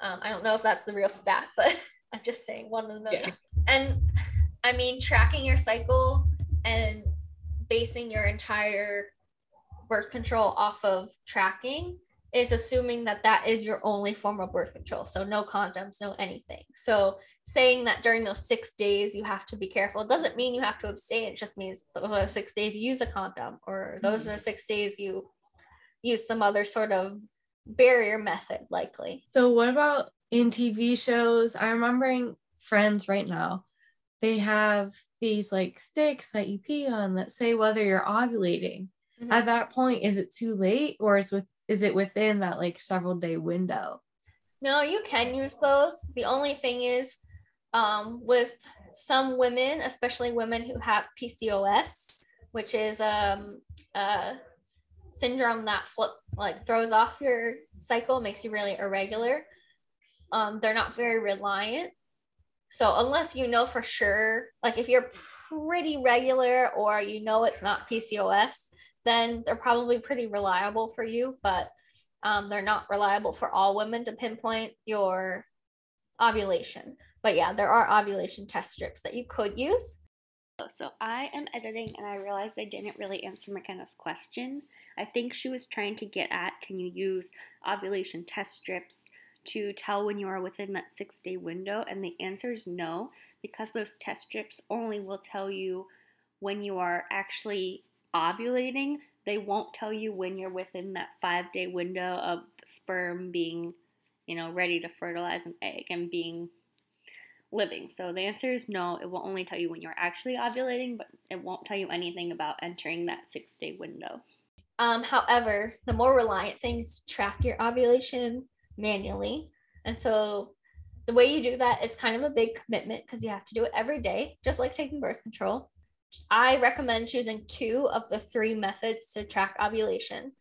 Um, I don't know if that's the real stat, but I'm just saying one in a million. And I mean, tracking your cycle and basing your entire birth control off of tracking is assuming that that is your only form of birth control. So no condoms, no anything. So saying that during those six days you have to be careful doesn't mean you have to abstain. It just means those are six days you use a condom, or those mm-hmm. are six days you use some other sort of barrier method, likely. So what about in TV shows? I'm remembering Friends right now. They have these like sticks that you pee on that say whether you're ovulating. Mhm. At that point, is it too late or is with is it within that like several day window? No, you can use those. The only thing is, um, with some women, especially women who have PCOS, which is um, a syndrome that flip like throws off your cycle, makes you really irregular. Um, they're not very reliant. So unless you know for sure, like if you're pretty regular or you know it's not PCOS, then they're probably pretty reliable for you. But um, they're not reliable for all women to pinpoint your ovulation. But yeah, there are ovulation test strips that you could use. So I am editing and I realized I didn't really answer MacKenna's question. I think she was trying to get at can you use ovulation test strips to tell when you are within that six day window? And the answer is no, because those test strips only will tell you when you are actually ovulating. They won't tell you when you're within that five day window of sperm being, you know, ready to fertilize an egg and being living. So the answer is no. It will only tell you when you're actually ovulating, but it won't tell you anything about entering that six day window. Um, however, the more reliant things to track your ovulation manually. And so the way you do that is kind of a big commitment because you have to do it every day, just like taking birth control. I recommend choosing two of the three methods to track ovulation.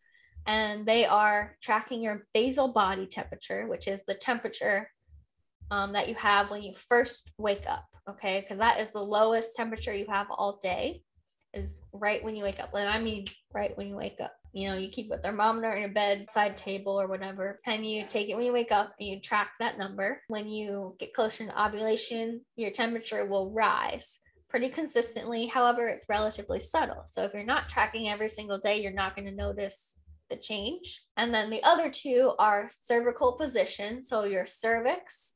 And they are tracking your basal body temperature, which is the temperature um, that you have when you first wake up. Okay. Because that is the lowest temperature you have all day, is right when you wake up. And I mean, right when you wake up. You know, you keep a thermometer in your bedside table or whatever, and you take it when you wake up and you track that number. When you get closer to ovulation, your temperature will rise pretty consistently. However, it's relatively subtle. So if you're not tracking every single day, you're not going to notice the change. And then the other two are cervical position. So your cervix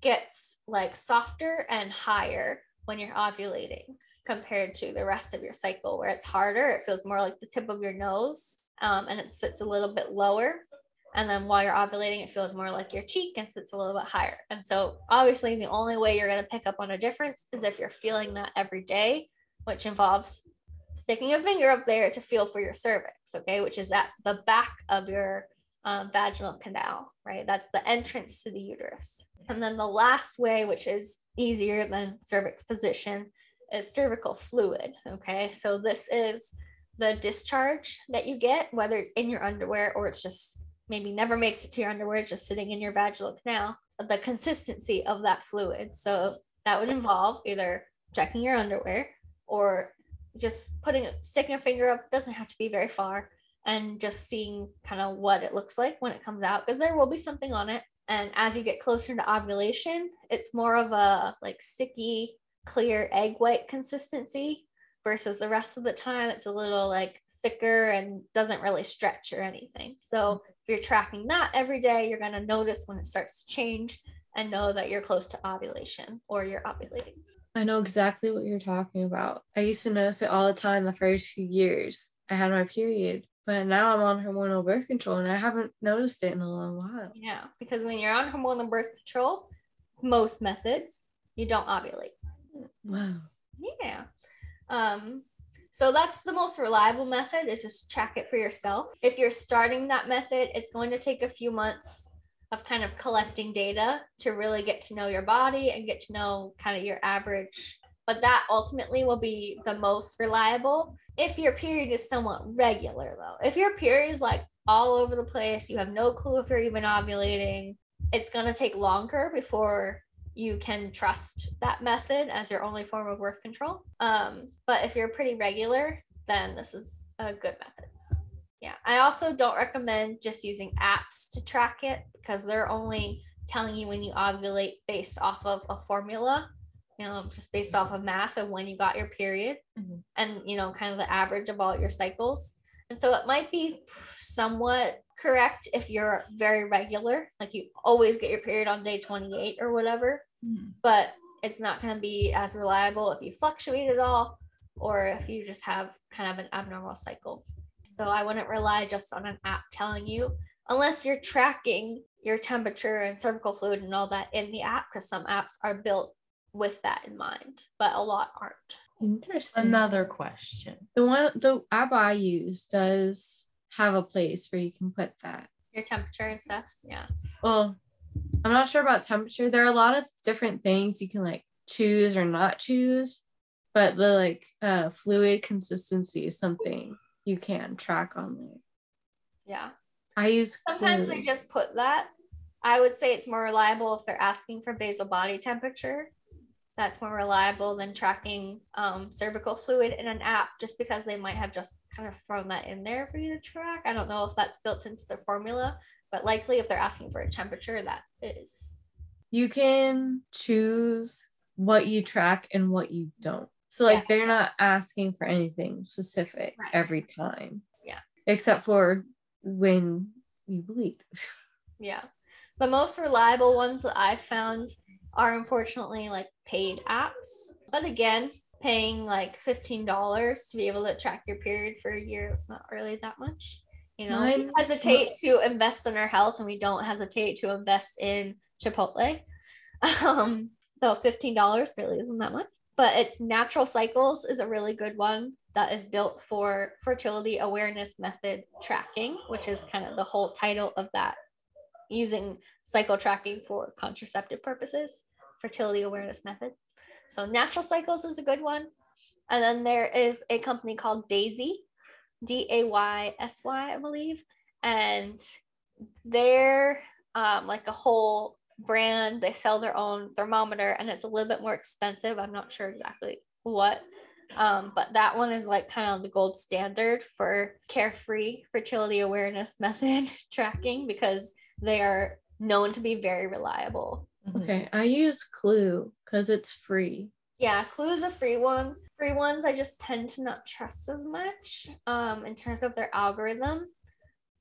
gets like softer and higher when you're ovulating compared to the rest of your cycle where it's harder it feels more like the tip of your nose um, and it sits a little bit lower and then while you're ovulating it feels more like your cheek and sits a little bit higher and so obviously the only way you're going to pick up on a difference is if you're feeling that every day which involves sticking a finger up there to feel for your cervix okay which is at the back of your um, vaginal canal, right? That's the entrance to the uterus. And then the last way, which is easier than cervix position, is cervical fluid. Okay, so this is the discharge that you get, whether it's in your underwear or it's just maybe never makes it to your underwear, just sitting in your vaginal canal, the consistency of that fluid. So that would involve either checking your underwear or just putting sticking a finger up doesn't have to be very far and just seeing kind of what it looks like when it comes out because there will be something on it and as you get closer to ovulation it's more of a like sticky clear egg white consistency versus the rest of the time it's a little like thicker and doesn't really stretch or anything so mm-hmm. if you're tracking that every day you're going to notice when it starts to change and know that you're close to ovulation or you're ovulating i know exactly what you're talking about i used to notice it all the time the first few years i had my period but now I'm on hormonal birth control and I haven't noticed it in a long while. Yeah, because when you're on hormonal birth control, most methods, you don't ovulate. Wow. Yeah. Um, so that's the most reliable method is just track it for yourself. If you're starting that method, it's going to take a few months of kind of collecting data to really get to know your body and get to know kind of your average but that ultimately will be the most reliable if your period is somewhat regular though if your period is like all over the place you have no clue if you're even ovulating it's going to take longer before you can trust that method as your only form of birth control um, but if you're pretty regular then this is a good method yeah i also don't recommend just using apps to track it because they're only telling you when you ovulate based off of a formula you know, just based off of math of when you got your period mm-hmm. and, you know, kind of the average of all your cycles. And so it might be somewhat correct if you're very regular, like you always get your period on day 28 or whatever, mm-hmm. but it's not going to be as reliable if you fluctuate at all or if you just have kind of an abnormal cycle. So I wouldn't rely just on an app telling you unless you're tracking your temperature and cervical fluid and all that in the app because some apps are built with that in mind, but a lot aren't. Interesting. Another question. The one the app I use does have a place where you can put that. Your temperature and stuff. Yeah. Well, I'm not sure about temperature. There are a lot of different things you can like choose or not choose, but the like uh fluid consistency is something you can track on there. Yeah. I use sometimes fluid. they just put that. I would say it's more reliable if they're asking for basal body temperature that's more reliable than tracking um, cervical fluid in an app just because they might have just kind of thrown that in there for you to track. I don't know if that's built into the formula, but likely if they're asking for a temperature, that is you can choose what you track and what you don't. So like Yeah. they're not asking for anything specific Right. every time. Yeah. Except for when you bleed. Yeah. The most reliable ones that I've found are unfortunately like paid apps. But again, paying like $15 to be able to track your period for a year is not really that much. You know, we Mine's- hesitate to invest in our health and we don't hesitate to invest in Chipotle. Um, so $15 really isn't that much. But it's Natural Cycles is a really good one that is built for fertility awareness method tracking, which is kind of the whole title of that using cycle tracking for contraceptive purposes, fertility awareness method. So Natural Cycles is a good one. And then there is a company called Daysy, D A Y S Y, I believe. And they're um, like a whole brand. They sell their own thermometer and it's a little bit more expensive. I'm not sure exactly what. Um, but that one is like kind of the gold standard for carefree fertility awareness method tracking because they are known to be very reliable. Mhm. Okay. I use Clue because it's free. Yeah, Clue is a free one. Free ones I just tend to not trust as much um, in terms of their algorithm.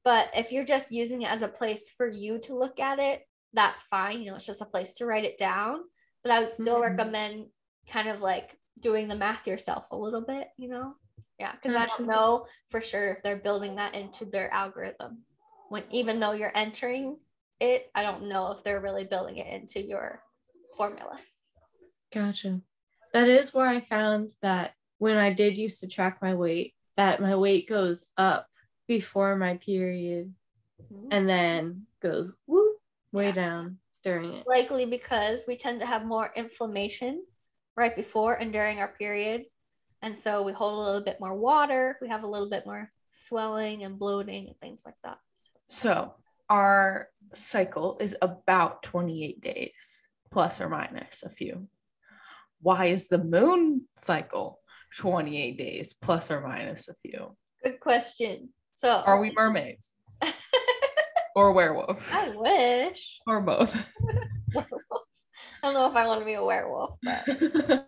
But if you're just using it as a place for you to look at it, that's fine. You know, it's just a place to write it down. But I would still Mhm. recommend kind of like doing the math yourself a little bit, you know? Yeah, because I Gotcha. don't know for sure if they're building that into their algorithm. When even though you're entering it, I don't know if they're really building it into your formula. Gotcha. That is where I found that when I did used to track my weight, that my weight goes up before my period mm-hmm. and then goes whoop way Yeah. down during it. likely because we tend to have more inflammation right before and during our period. And so we hold a little bit more water, we have a little bit more swelling and bloating and things like that. So, our cycle is about 28 days, plus or minus a few. Why is the moon cycle 28 days, plus or minus a few? good question. So Are we mermaids or werewolves I wish. or both? Werewolves. I don't know if I want to be a werewolf, but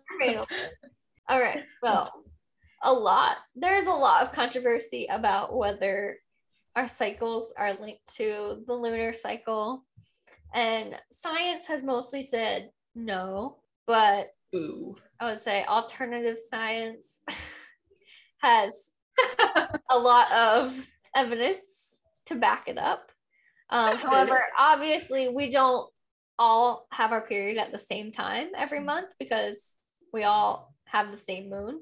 All right. So, a lot. There's a lot of controversy about whether our cycles are linked to the lunar cycle. And science has mostly said no, but Ooh. I would say alternative science has a lot of evidence to back it up. Um, however, obviously, we don't all have our period at the same time every month because we all have the same moon.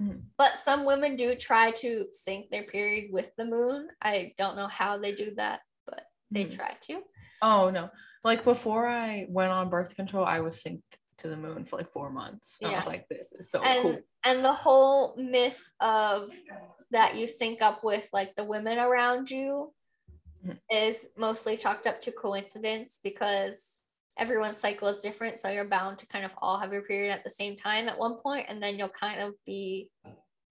Mhm. But some women do try to sync their period with the moon. I don't know how they do that, but they Mhm. try to. Oh no. Like before I went on birth control, I was synced to the moon for like four months. And I was Yeah. like, this is so and cool. and the whole myth of that you sync up with like the women around you Mhm. is mostly chalked up to coincidence because everyone's cycle is different so you're bound to kind of all have your period at the same time at one point and then you'll kind of be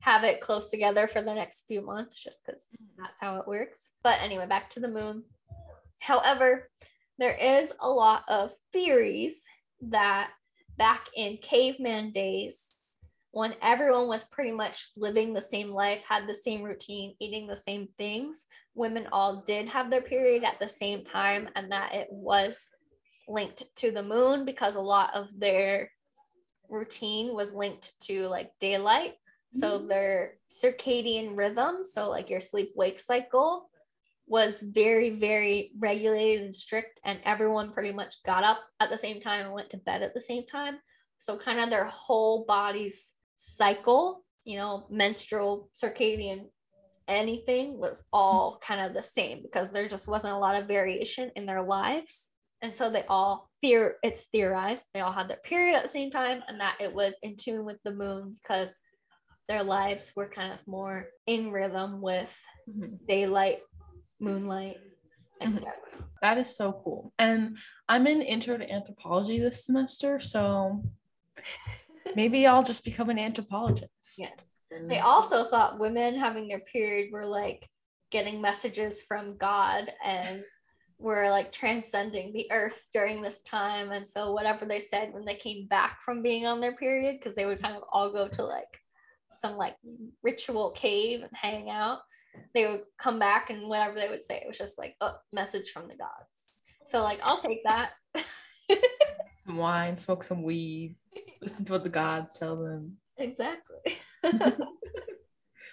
have it close together for the next few months just because that's how it works. But anyway back to the moon. However there is a lot of theories that back in caveman days when everyone was pretty much living the same life, had the same routine, eating the same things, women all did have their period at the same time, and that it was linked to the moon because a lot of their routine was linked to like daylight. So mm-hmm. their circadian rhythm, so like your sleep wake cycle, was very, very regulated and strict, and everyone pretty much got up at the same time and went to bed at the same time. So, kind of their whole body's cycle, you know, menstrual, circadian, anything was all kind of the same because there just wasn't a lot of variation in their lives. And so they all theor it's theorized they all had their period at the same time and that it was in tune with the moon because their lives were kind of more in rhythm with Mhm. daylight, moonlight, etc. That is so cool. And I'm in intro to anthropology this semester, so maybe I'll just become an anthropologist. Yeah. They also thought women having their period were like getting messages from God and were like transcending the earth during this time. And so, whatever they said when they came back from being on their period, because they would kind of all go to like some like ritual cave and hang out, they would come back and whatever they would say, it was just like a message from the gods. So, like, I'll take that. Some wine, smoke some weed, listen to what the gods tell them. exactly.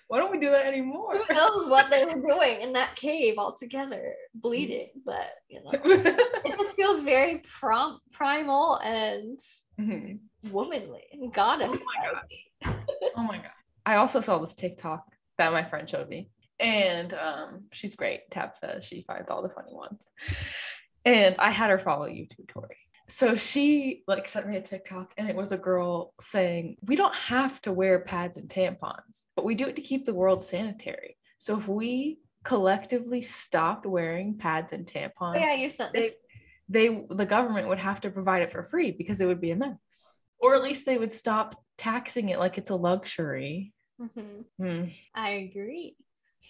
Why don't we do that anymore? Who knows what they were doing in that cave all together, bleeding, but you know, it just feels very prom- primal and Mhm. womanly and goddess. Oh Oh my god. I also saw this TikTok that my friend showed me. And um, she's great, Tabitha. She finds all the funny ones. And I had her follow YouTube Tori. So she like sent me a TikTok and it was a girl saying, We don't have to wear pads and tampons, but we do it to keep the world sanitary. So if we collectively stopped wearing pads and tampons, Oh, yeah, you sent they, this. they the government would have to provide it for free because it would be a mess. Or at least they would stop taxing it like it's a luxury. Mhm. Hmm. I agree.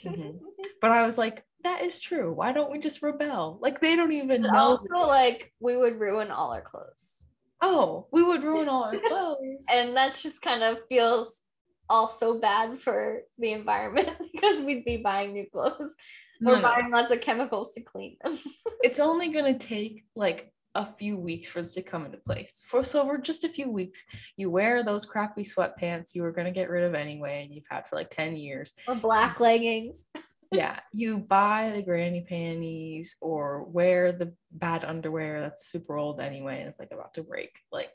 Mhm. But I was like, that is true. Why don't we just rebel? Like they don't even But know. also, like, we would ruin all our clothes. oh, we would ruin all our clothes. And that's just kind of feels also bad for the environment because we'd be buying new clothes. We're no. buying lots of chemicals to clean them. it's only gonna take like a few weeks for this to come into place. For so over just a few weeks, you wear those crappy sweatpants you were gonna get rid of anyway, and you've had for like 10 years. or black leggings. Yeah, you buy the granny panties or wear the bad underwear that's super old anyway and it's like about to break. Like,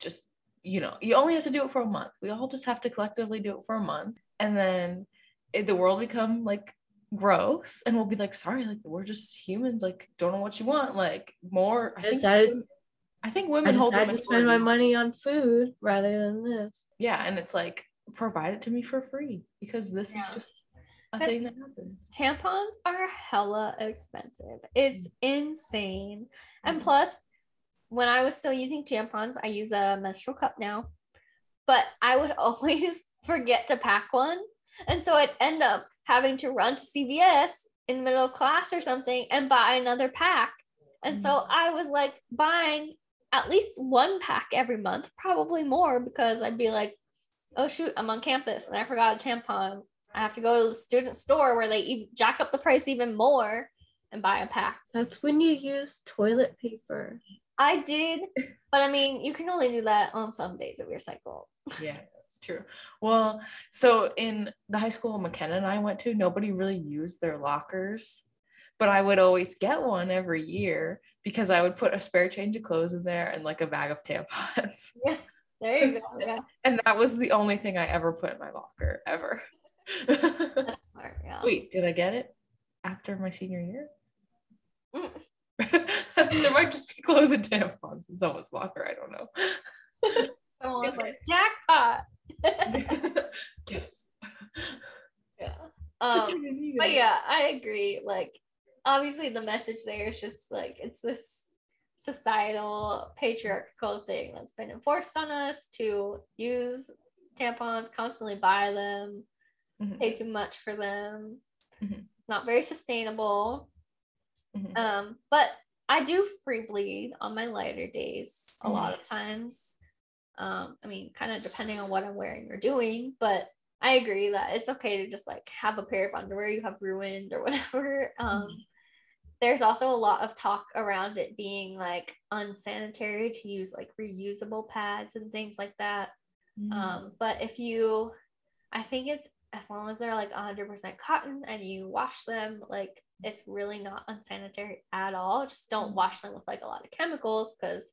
just you know, you only have to do it for a month. We all just have to collectively do it for a month, and then it, the world become like gross, and we'll be like, sorry, like we're just humans. Like, don't know what you want. Like more. I think, Decided- women- I think I women hold. the decided to spend my money on food rather than this. Yeah, and it's like provide it to me for free because this Yeah. is just a thing that happens. tampons are hella expensive. It's insane. And Mhm. plus, when I was still using tampons, I use a menstrual cup now, but I would always forget to pack one. And so I'd end up having to run to CVS in the middle of class or something and buy another pack. And so I was like buying at least one pack every month, probably more, because I'd be like, oh shoot, I'm on campus and I forgot a tampon. I have to go to the student store where they jack up the price even more and buy a pack. That's when you use toilet paper. I did, but I mean, you can only do that on some days of your cycle. Yeah, that's true. Well, so in the high school MacKenna and I went to, nobody really used their lockers, but I would always get one every year because I would put a spare change of clothes in there and like a bag of tampons. Yeah. There you go. Yeah, And that was the only thing I ever put in my locker ever. That's smart. Yeah. Wait, did I get it after my senior year? Mm. there might just be clothes and tampons in someone's locker. I don't know. Someone was like, jackpot. yes. Yeah. Um, but yeah, I agree. Like, obviously, the message there is just like it's this societal patriarchal thing that's been enforced on us to use tampons, constantly buy them, Mhm. pay too much for them. Mhm. Not very sustainable. Mhm. Um, but I do free bleed on my lighter days a lot of times. Um, I mean, kind of depending on what I'm wearing or doing, but I agree that it's okay to just like have a pair of underwear you have ruined or whatever. Um, there's also a lot of talk around it being like unsanitary to use like reusable pads and things like that. Mm. Um, but if you, I think it's as long as they're like 100% cotton and you wash them, like it's really not unsanitary at all. Just don't Mhm. wash them with like a lot of chemicals because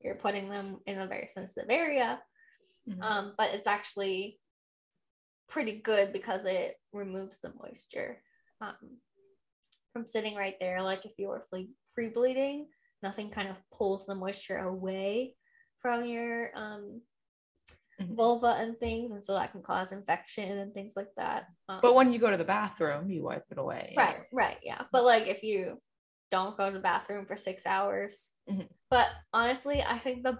you're putting them in a very sensitive area. Mhm. Um, but it's actually pretty good because it removes the moisture um, from sitting right there. Like if you were free, free bleeding, nothing kind of pulls the moisture away from your um, Mhm. vulva and things, and so that can cause infection and things like that. Um, But when you go to the bathroom, you wipe it away. right, right, yeah. But like if you don't go to the bathroom for six hours, Mhm. but honestly, I think the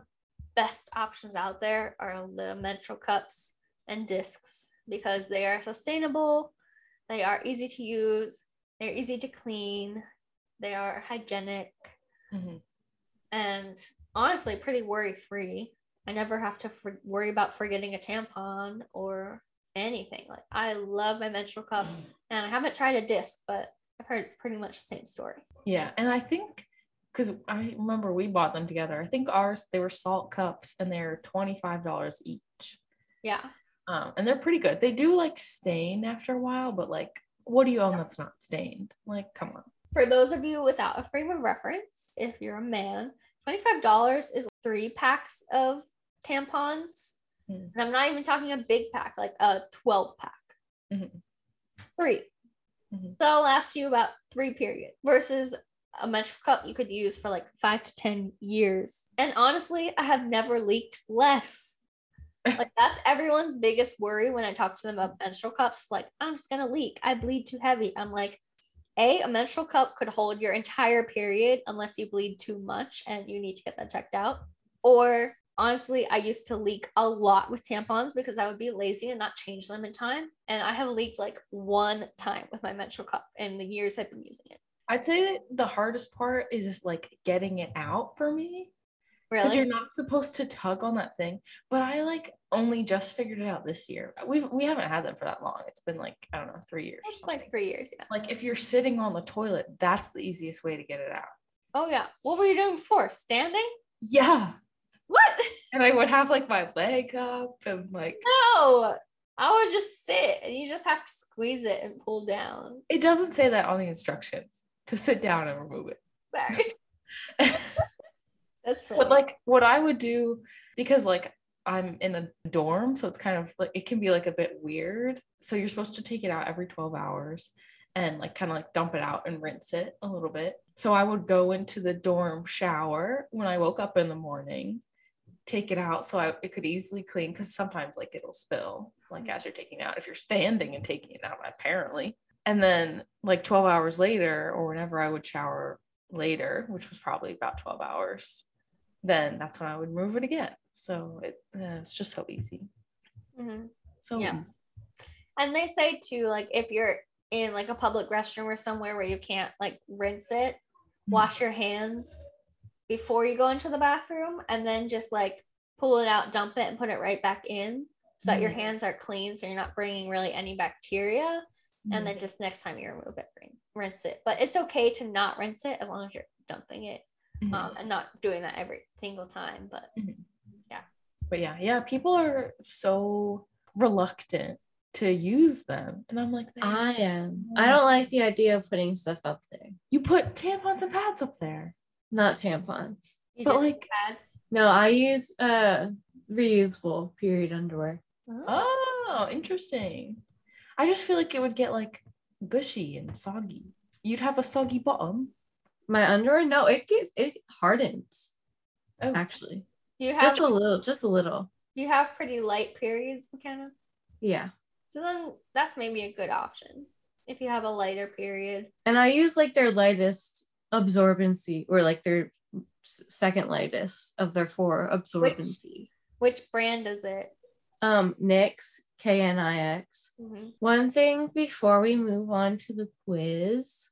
best options out there are the menstrual cups and discs because they are sustainable, they are easy to use, they're easy to clean, They are hygienic Mhm. and honestly pretty worry free. I never have to for- worry about forgetting a tampon or anything. Like I love my menstrual cup, and I haven't tried a disc, but I've heard it's pretty much the same story. Yeah, and I think because I remember we bought them together. I think ours they were Saalt cups and they're twenty five dollars each. Yeah, Um, and they're pretty good. They do like stain after a while, but like, what do you own that's not stained? Like, come on. for those of you without a frame of reference, if you're a man, twenty-five dollars is three packs of tampons. Hmm. And I'm not even talking a big pack, like a twelve pack. Mhm. 3 Mhm. So it'll last you about three periods versus a menstrual cup you could use for like five to ten years. And honestly, I have never leaked less. like that's everyone's biggest worry when I talk to them about menstrual cups. Like, I'm just gonna leak. I bleed too heavy. I'm like, a, a menstrual cup could hold your entire period unless you bleed too much and you need to get that checked out. Or honestly, I used to leak a lot with tampons because I would be lazy and not change them in time. And I have leaked like one time with my menstrual cup in the years I've been using it. I'd say the hardest part is like getting it out for me because Really? you're not supposed to tug on that thing. But I like only just figured it out this year. We've we haven't had them for that long. It's been like I don't know three years. It's like three years, yeah. like if you're sitting on the toilet, that's the easiest way to get it out. Oh yeah. What were you doing before? Standing? Yeah. What? And I would have like my leg up and like No. I would just sit and you just have to squeeze it and pull down. it doesn't say that on the instructions to sit down and remove it. Sorry. That's funny. but like what I would do because like I'm in a dorm, so it's kind of like it can be like a bit weird. So you're supposed to take it out every 12 hours and like kind of like dump it out and rinse it a little bit. So I would go into the dorm shower when I woke up in the morning, take it out so I, it could easily clean because sometimes like it'll spill like as you're taking it out if you're standing and taking it out apparently. And then like 12 hours later or whenever I would shower later, which was probably about 12 hours, then that's when I would remove it again. So it, uh, it's just so easy. Mhm. So Yeah. easy. And they say too, like if you're in like a public restroom or somewhere where you can't like rinse it, Mhm. wash your hands before you go into the bathroom and then just like pull it out, dump it, and put it right back in so that your Mhm. hands are clean so you're not bringing really any bacteria. And then just next time you remove it, rinse it. But it's okay to not rinse it as long as you're dumping it Mhm. um, and not doing that every single time. But yeah. but yeah, yeah, people are so reluctant to use them. And I'm like, I am. I don't like the idea of putting stuff up there. you put tampons and pads up there. Not tampons. you But, like- pads. No, I use uh reusable period underwear. Oh, interesting. I just feel like it would get like gushy and soggy. You'd have a soggy bottom. My underwear, no, it get it hardens. Oh. Actually, Do you have just a little, just a little. do you have pretty light periods, MacKenna? Yeah, So then that's maybe a good option if you have a lighter period. and I use like their lightest absorbency, or like their second lightest of their four absorbencies. Which brand is it? Um, Knix K N I X. Mhm. One thing before we move on to the quiz,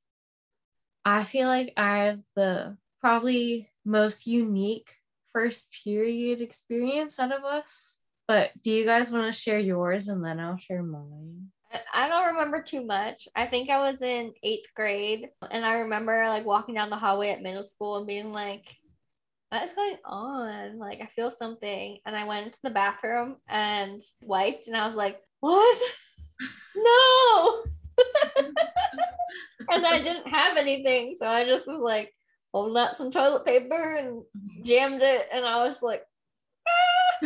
I feel like I have the probably most unique first period experience out of us. But do you guys want to share yours and then I'll share mine? I- don't remember too much. I think I was in eighth grade, and I remember like walking down the hallway at middle school and being like, "What is going on? Like, I feel something." And I went into the bathroom and wiped, and I was like, "What? No!" and I didn't have anything, so I just was like holding up some toilet paper and jammed it, and I was like,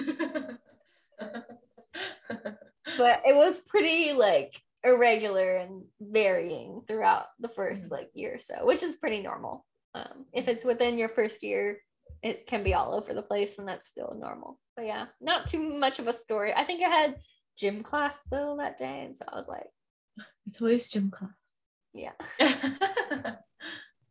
but it was pretty like irregular and varying throughout the 1st Mhm. like year or so, which is pretty normal. Um, if it's within your first year, it can be all over the place, and that's still normal. But yeah, not too much of a story. I think I had gym class though that day, and so I was like, It's always gym class. Yeah,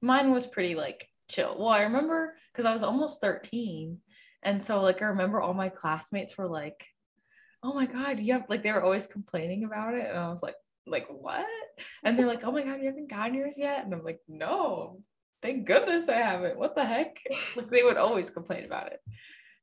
Mine was pretty like chill. Well, I remember because I was almost 13. And so like I remember all my classmates were like, oh my God, you have like they were always complaining about it. And I was like, like what? And they're like, oh my God, you haven't gotten yours yet? And I'm like, no, thank goodness I haven't. What the heck? Like they would always complain about it.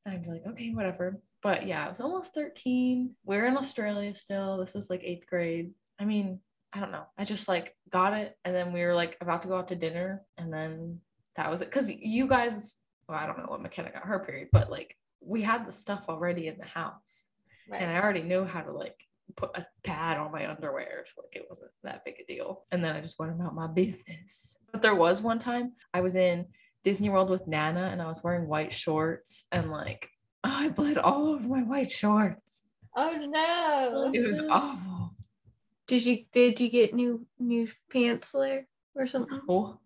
And I'd be like, okay, whatever. But yeah, I was almost 13. We're in Australia still. This was like eighth grade. I mean, I don't know. I just like got it. And then we were like about to go out to dinner. And then that was it. Cause you guys, well, I don't know what MacKenna got her period, but like we had the stuff already in the house. Right. And I already know how to like put a pad on my underwear. So like it wasn't that big a deal. And then I just went about my business. But there was one time I was in Disney World with Nana and I was wearing white shorts and like oh, I bled all over my white shorts. oh no. It was awful. Did you did you get new new pants there or something? Oh.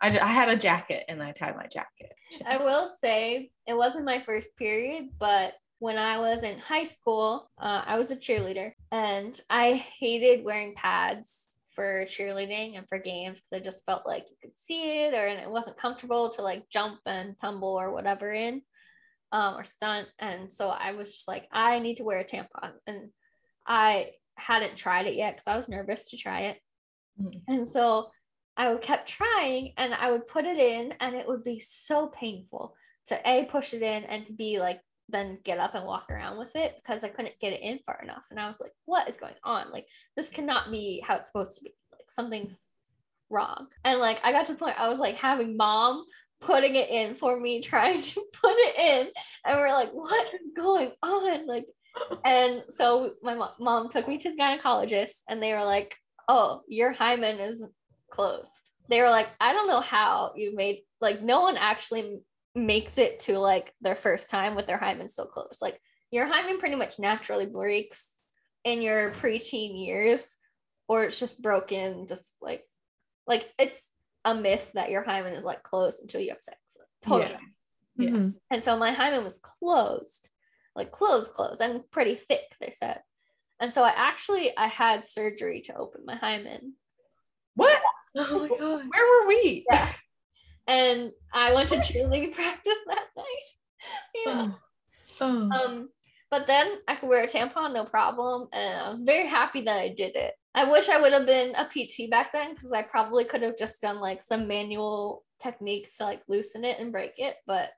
I, I had a jacket and I tied my jacket. I will say it wasn't my first period, but when I was in high school, uh, I was a cheerleader and I hated wearing pads for cheerleading and for games because I just felt like you could see it or and it wasn't comfortable to like jump and tumble or whatever in um, or stunt. And so I was just like, I need to wear a tampon. And I hadn't tried it yet because I was nervous to try it. Mhm. And so I would kept trying and I would put it in and it would be so painful to A push it in and to be like then get up and walk around with it because I couldn't get it in far enough. And I was like, what is going on? Like this cannot be how it's supposed to be. Like something's wrong. And like I got to the point I was like having mom putting it in for me, trying to put it in. And we're like, what is going on? Like and so my mo- mom took me to the gynecologist and they were like, oh, your hymen is closed. They were like, I don't know how you made like no one actually makes it to like their first time with their hymen still closed. Like your hymen pretty much naturally breaks in your preteen years, or it's just broken, just like like it's a myth that your hymen is like closed until you have sex. Totally. Yeah. Yeah. Mhm. And so my hymen was closed, like closed, closed, and pretty thick, they said. And so I actually I had surgery to open my hymen. What? Oh my god. Where were we? Yeah. And I went to cheerleading practice that night. Yeah. Oh. Oh. Um, but then I could wear a tampon, no problem. And I was very happy that I did it. I wish I would have been a PT back then because I probably could have just done like some manual techniques to like loosen it and break it, but.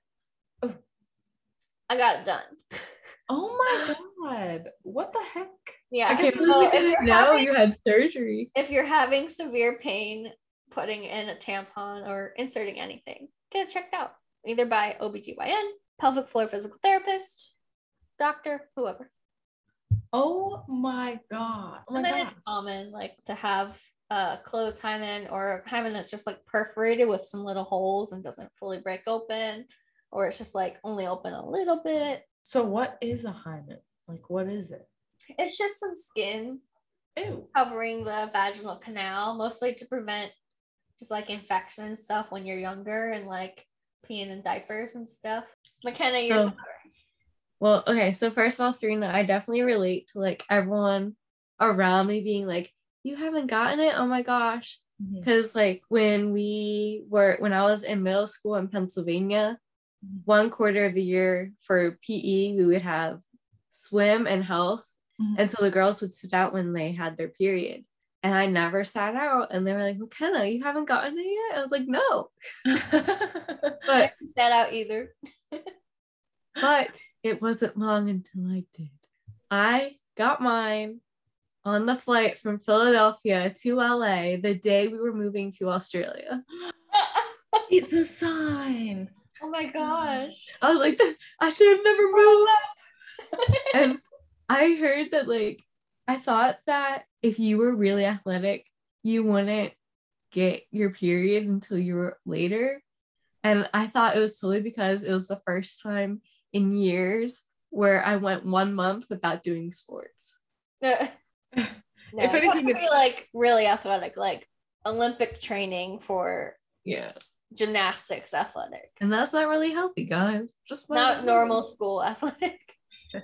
I got done. Oh my god. What the heck? Yeah. I can't so believe you didn't know you had surgery. if you're having severe pain putting in a tampon or inserting anything, get it checked out either by OBGYN, pelvic floor physical therapist, doctor, whoever. Oh my god. Oh my and then god. it's common like to have a closed hymen or a hymen that's just like perforated with some little holes and doesn't fully break open, or it's just like only open a little bit. So what is a hymen? Like what is it? It's just some skin Ew. covering the vaginal canal, mostly to prevent just like infection and stuff when you're younger and like peeing in diapers and stuff. MacKenna, you're Oh. Well, okay. So first of all, Serena, I definitely relate to like everyone around me being like, "You haven't gotten it? Oh my gosh!" Mm-hmm. Because like when we were when I was in middle school in Pennsylvania. One quarter of the year for PE we would have swim and health, Mhm. and so the girls would sit out when they had their period. And I never sat out, and they were like, "MacKenna, you haven't gotten it yet." I was like, "No," but that out either. but it wasn't long until I did. I got mine on the flight from Philadelphia to LA the day we were moving to Australia. it's a sign. Oh my gosh. I was like, this, I should have never moved. and I heard that, like, I thought that if you were really athletic, you wouldn't get your period until you were later. And I thought it was totally because it was the first time in years where I went one month without doing sports. no, If anything, it's- like really athletic, like Olympic training for Yeah. Gymnastics athletic, And that's not really healthy, guys. Just not normal school athletic.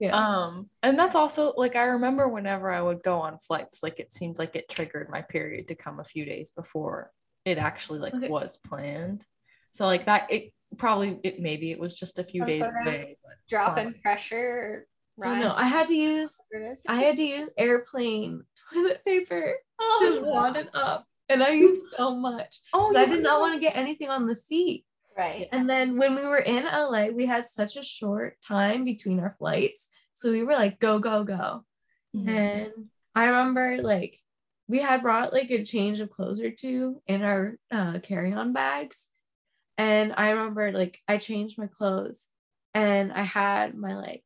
Yeah. Um, and that's also like I remember whenever I would go on flights, like it seemed like it triggered my period to come a few days before it actually like Okay. was planned. So like that it probably it maybe it was just a few Some days away. But Drop fine. in pressure. Oh, no, I had to use I had to use airplane toilet paper. Oh, just wadded up. And I used so much. Oh, So I did not want to get anything on the seat. Right. And then when we were in LA, we had such a short time between our flights. So we were like, go, go, go. Mhm. And I remember like we had brought like a change of clothes or two in our uh, carry-on bags. And I remember like I changed my clothes and I had my like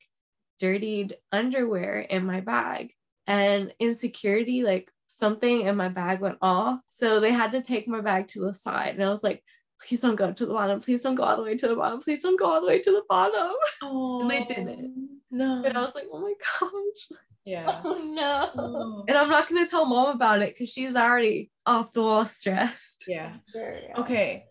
dirtied underwear in my bag. And in security, like something in my bag went off. So they had to take my bag to the side. And I was like, please don't go to the bottom. Please don't go all the way to the bottom. Please don't go all the way to the bottom. Oh, And they didn't. No. And I was like, oh my gosh. yeah. Oh no. Oh. And I'm not gonna tell mom about it because she's already off the wall stressed. Yeah. Sure. yeah. Okay.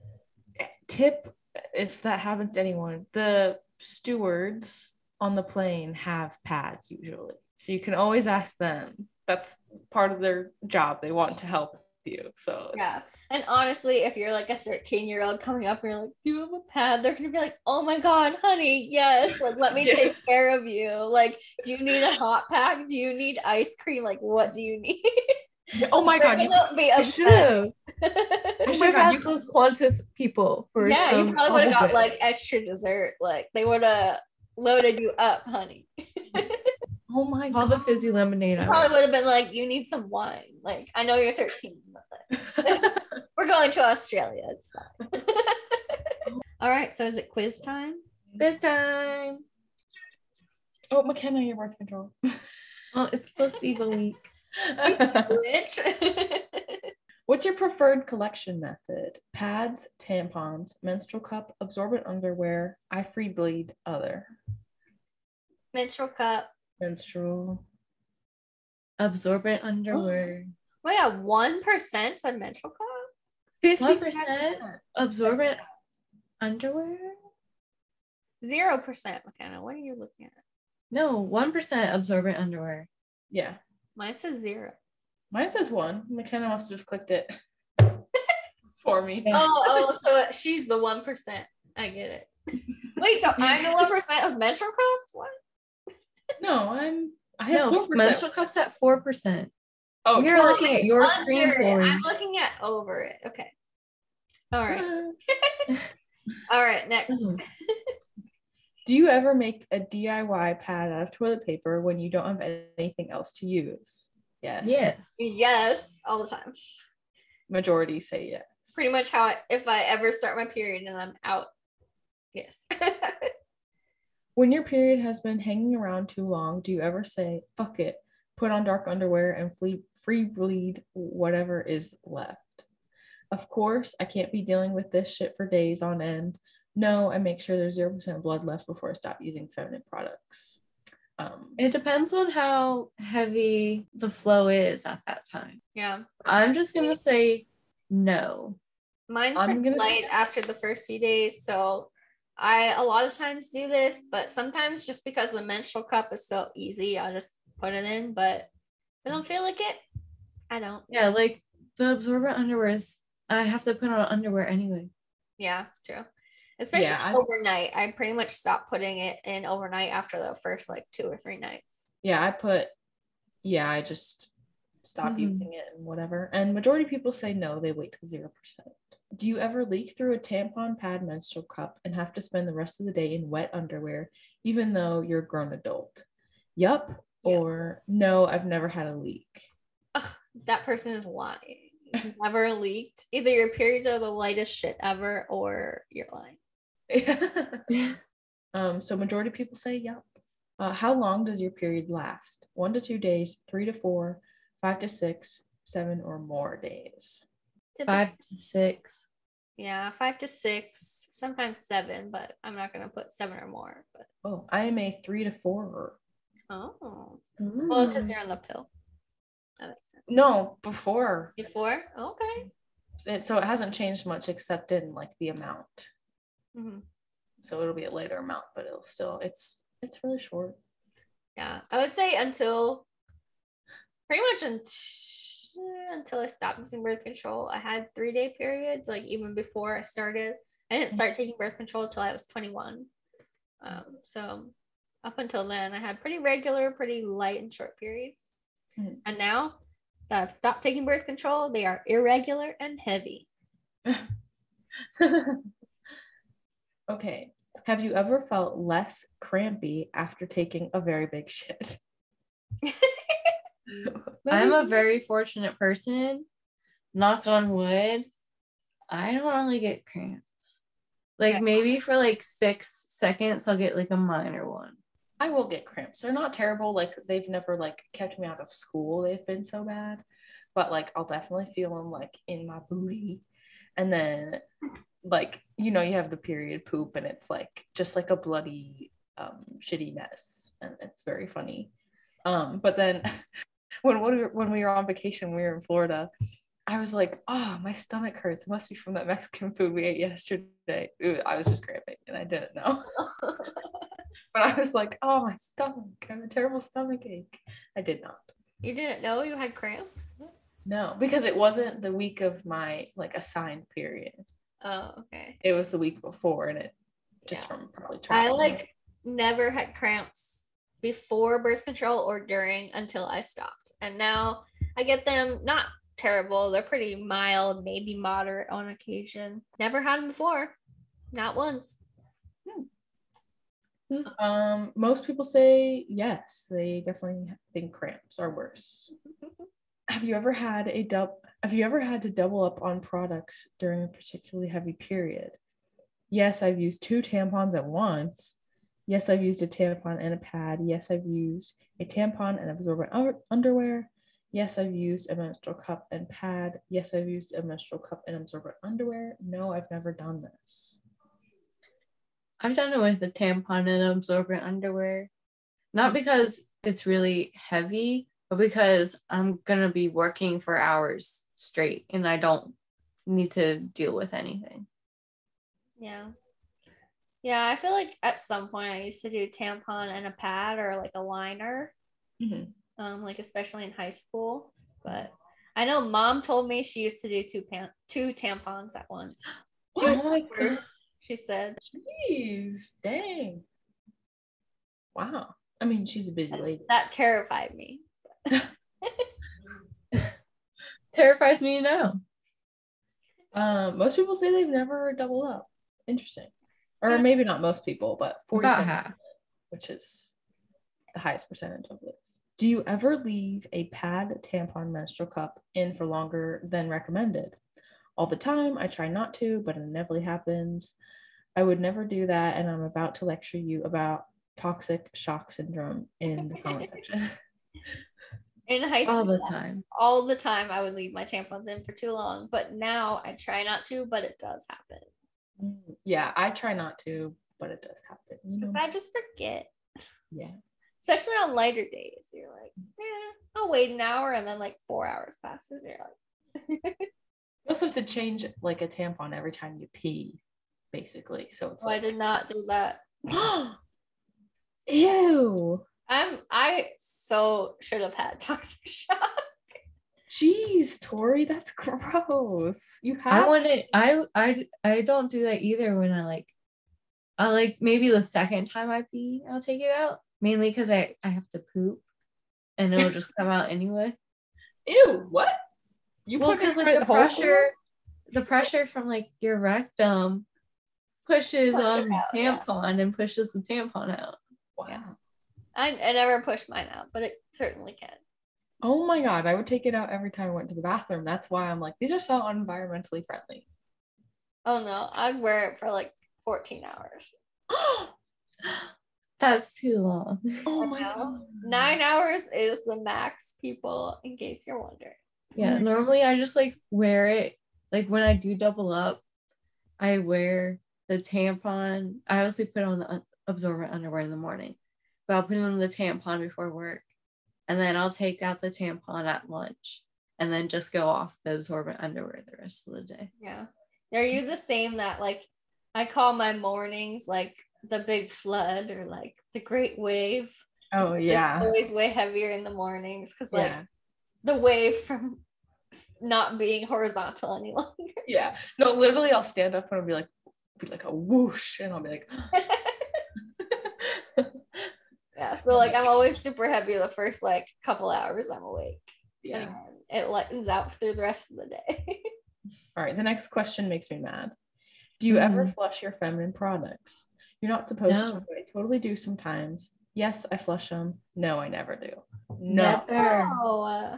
Tip if that happens to anyone, the stewards on the plane have pads usually. So you can always ask them. That's part of their job. They want to help you. So Yeah. And honestly, if you're like a 13 year old coming up and you're like, Do you have a pad? They're gonna be like, Oh my god, honey, yes. Like, let me Yeah. take care of you. Like, do you need a hot pack? Do you need ice cream? Like, what do you need? Oh my They're god. You, be I obsessed. should have. I Oh should my have God, you asked those Qantas people for yeah, you probably would have got like extra dessert. Like they would have loaded you up, honey. Oh my all the fizzy lemonade. You I probably would have been like, you need some wine. Like, I know you're 13, but we're going to Australia. It's fine. All right, so is it quiz time? Quiz time. oh, MacKenna, your birth control. Oh, it's placebo week. Which? What's your preferred collection method? Pads, tampons, menstrual cup, absorbent underwear, I free bleed, other. Menstrual cup. Menstrual. Absorbent underwear. Oh. We got one percent on menstrual cup. 1% absorbent underwear? Zero percent, MacKenna. What are you looking at? No, one percent absorbent underwear. Yeah. Mine says zero. Mine says one. MacKenna must have clicked it for me. Oh, oh, so she's the one percent. I get it. Wait, so I'm the one percent of menstrual cups? What? No, I'm. I have No, four menstrual cups at four percent. Oh, You're totally. looking at your Under screen it. I'm looking at over it. Okay. All right. All right. Next. Mhm. Do you ever make a DIY pad out of toilet paper when you don't have anything else to use? Yes. Yes. Yes, all the time. Majority say yes. Pretty much how I, if I ever start my period and I'm out. Yes. When your period has been hanging around too long, do you ever say, fuck it, put on dark underwear and free, free bleed whatever is left? Of course, I can't be dealing with this shit for days on end. No, I make sure there's 0% blood left before I stop using feminine products. Um, It depends on how heavy the flow is at that time. yeah. I'm just gonna say no. Mine's I'm pretty gonna say light after the first few days. So I a lot of times do this, but sometimes just because the menstrual cup is so easy, I'll just put it in. But I don't feel like it, I don't. Yeah, like the absorbent underwear is I have to put on underwear anyway. Yeah, it's true. Especially Yeah, overnight. I pretty much stopped putting it in overnight after the first like two or three nights. yeah, I put, yeah, I just stop Mhm. using it and whatever. And majority of people say no, they wait till 0%. Do you ever leak through a tampon pad menstrual cup and have to spend the rest of the day in wet underwear, even though you're a grown adult? Yup. Yep. Or no, I've never had a leak. That person is lying. Never leaked. Either your periods are the lightest shit ever or you're lying. um, so majority of people say yup. Uh, how long does your period last? One to two days, three to four, five to six, seven or more days. Five to six. Yeah, five to six, sometimes seven, but I'm not gonna put seven or more. But Oh, I am a three to four. oh, well, because Mm. you're on the pill. That makes sense. No, before. Before, okay. It, so it hasn't changed much except in like the amount. Mhm. So it'll be a later amount, but it'll still it's it's really short. Yeah, I would say until pretty much until, until I stopped using birth control. I had three day periods, like even before I started. I didn't start taking birth control until I was 21. Um, so up until then, I had pretty regular, pretty light and short periods. Mhm. And now that I've stopped taking birth control, they are irregular and heavy. okay. Have you ever felt less crampy after taking a very big shit? I'm a very fortunate person. Knock on wood. I don't really get cramps. Like Okay. maybe for like six seconds, I'll get like a minor one. I will get cramps. They're not terrible. Like they've never like kept me out of school. They've been so bad, but like I'll definitely feel them like in my booty, and then like you know you have the period poop and it's like just like a bloody um shitty mess and it's very funny. Um, but then when when we were, when we were on vacation, we were in Florida. I was like, oh, my stomach hurts. It must be from that Mexican food we ate yesterday. Ooh, I was just cramping and I didn't know. But I was like, oh, my stomach. I have a terrible stomach ache. I did not. you didn't know you had cramps? No, because it wasn't the week of my like assigned period. Oh, okay. It was the week before, and it just Yeah. from probably I like never had cramps before birth control or during until I stopped. And now I get them not terrible. They're pretty mild, maybe moderate on occasion. Never had them before. Not once. Um, most people say yes. They definitely think cramps are worse. have you ever had a dub? Have you ever had to double up on products during a particularly heavy period? Yes, I've used two tampons at once. Yes, I've used a tampon and a pad. Yes, I've used a tampon and absorbent underwear. Yes, I've used a menstrual cup and pad. Yes, I've used a menstrual cup and absorbent underwear. No, I've never done this. I've done it with a tampon and absorbent underwear. Not because it's really heavy, but because I'm gonna be working for hours straight and I don't need to deal with anything. Yeah. Yeah, I feel like at some point I used to do tampon and a pad or like a liner, Mhm. um, like especially in high school. But I know mom told me she used to do two pan- two tampons at once. Two Oh my she said. Jeez, dang. Wow. I mean, she's a busy lady. That terrified me. Terrifies me now. Um, most people say they've never doubled up. Interesting. Or Yeah. maybe not most people, but 40 About half. which is the highest percentage of this. Do you ever leave a pad, tampon, menstrual cup in for longer than recommended? All the time. I try not to, but it inevitably happens. I would never do that, and I'm about to lecture you about toxic shock syndrome in the comment section. In high school, All the time. all the time I would leave my tampons in for too long. But now I try not to, but it does happen. Yeah, I try not to, but it does happen. You know? Because I just forget. Yeah. Especially on lighter days. You're like, yeah, I'll wait an hour and then like four hours passes. You're like, You also have to change like a tampon every time you pee, basically. So it's oh, I did not do that. ew. I'm I so should have had toxic shock. Jeez, Tori, that's gross. You have I have wouldn't I I I don't do that either when I like I like maybe the second time I pee, I'll take it out. Mainly because I, I have to poop and it'll just come out anyway. ew. What? You well, put because it like in the hole? pressure, the pressure from like your rectum pushes Push it on out, yeah. tampon and pushes the tampon out. Wow. I, I never pushed mine out, but it certainly can. Oh my god, I would take it out every time I went to the bathroom. That's why I'm like, these are so environmentally friendly. Oh no, I'd wear it for like 14 hours. That's too long. oh my god. Nine hours is the max, people, in case you're wondering. Yeah, normally I just like wear it like when I do double up, I wear the tampon. I obviously put on the absorbent underwear in the morning, but I'll put on the tampon before work, and then I'll take out the tampon at lunch, and then just go off the absorbent underwear the rest of the day. Yeah. Are you the same that like I call my mornings like the big flood or like the great wave? Oh It's yeah. always way heavier in the mornings because like Yeah. the wave from not being horizontal any longer. Yeah. No, literally I'll stand up and I'll be like be like a whoosh and I'll be like yeah. So like I'm always super heavy the first like couple hours I'm awake. Yeah. and it lightens out through the rest of the day. All right. The next question makes me mad. Do you ever Mhm. flush your feminine products? You're not supposed No. to, but I totally do sometimes. Yes, I flush them. No, I never do. No. Never.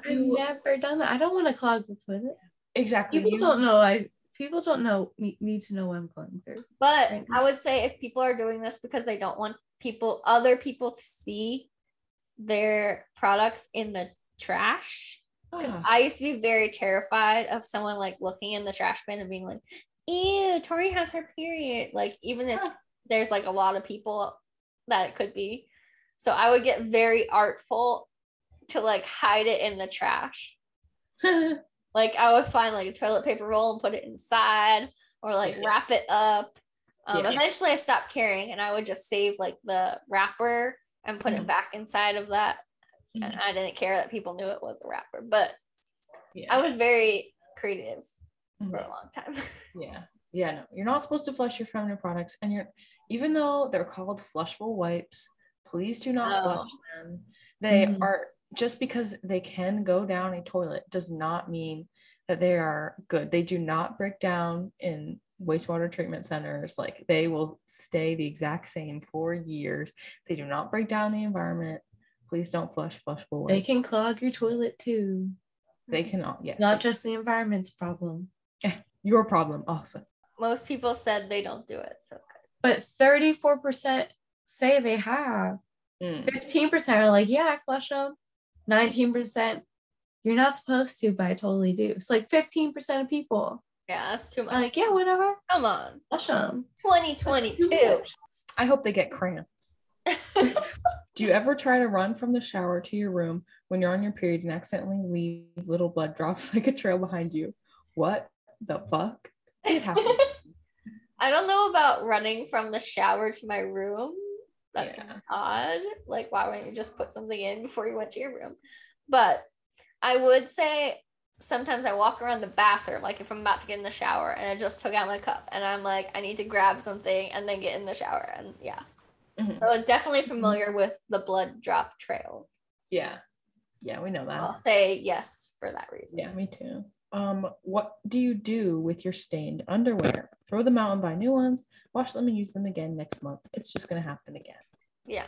I've never done that. I don't want to clog the toilet. Exactly. People You- don't know. I people don't know need, need to know what I'm going through. but Right. I would say if people are doing this because they don't want people, other people to see their products in the trash. Because I used to be very terrified of someone like looking in the trash bin and being like, ew, Tori has her period. Like, even if Huh. there's like a lot of people that it could be. So I would get very artful to like hide it in the trash. Like I would find like a toilet paper roll and put it inside or like Yeah. wrap it up. Um, Yeah. Eventually I stopped caring, and I would just save like the wrapper and put Mhm. it back inside of that. Mhm. And I didn't care that people knew it was a wrapper, but yeah. I was very creative for Mhm. a long time. Yeah. Yeah, no. You're not supposed to flush your feminine products and you're even though they're called flushable wipes, please do not No. flush them. They Mhm. are just because they can go down a toilet does not mean that they are good. They do not break down in wastewater treatment centers. Like they will stay the exact same for years. They do not break down the environment. Please don't flush flushable wipes. They can clog your toilet too. They cannot. Yes. Not they- just the environment's problem. your problem also. Most people said they don't do it. So good. But 34% say they have. Mm. 15% are like, yeah, I flush them. 19%, you're not supposed to, but I totally do. It's like 15% of people Yeah, that's too much. like, yeah, whatever, Come on. them. 2022. I hope they get cramps. Do you ever try to run from the shower to your room when you're on your period and accidentally leave little blood drops like a trail behind you? What the fuck? It happens. I don't know about running from the shower to my room. That's Yeah. odd. Like, why wouldn't you just put something in before you went to your room? But I would say sometimes I walk around the bathroom, like if I'm about to get in the shower and I just took out my cup and I'm like, I need to grab something and then get in the shower. And yeah. Mhm. So definitely familiar with the blood drop trail. Yeah. Yeah, we know that. I'll say yes for that reason. Yeah, me too. Um, what do you do with your stained underwear? Throw them out and buy new ones. Wash them and use them again next month. It's just gonna happen again. Yeah.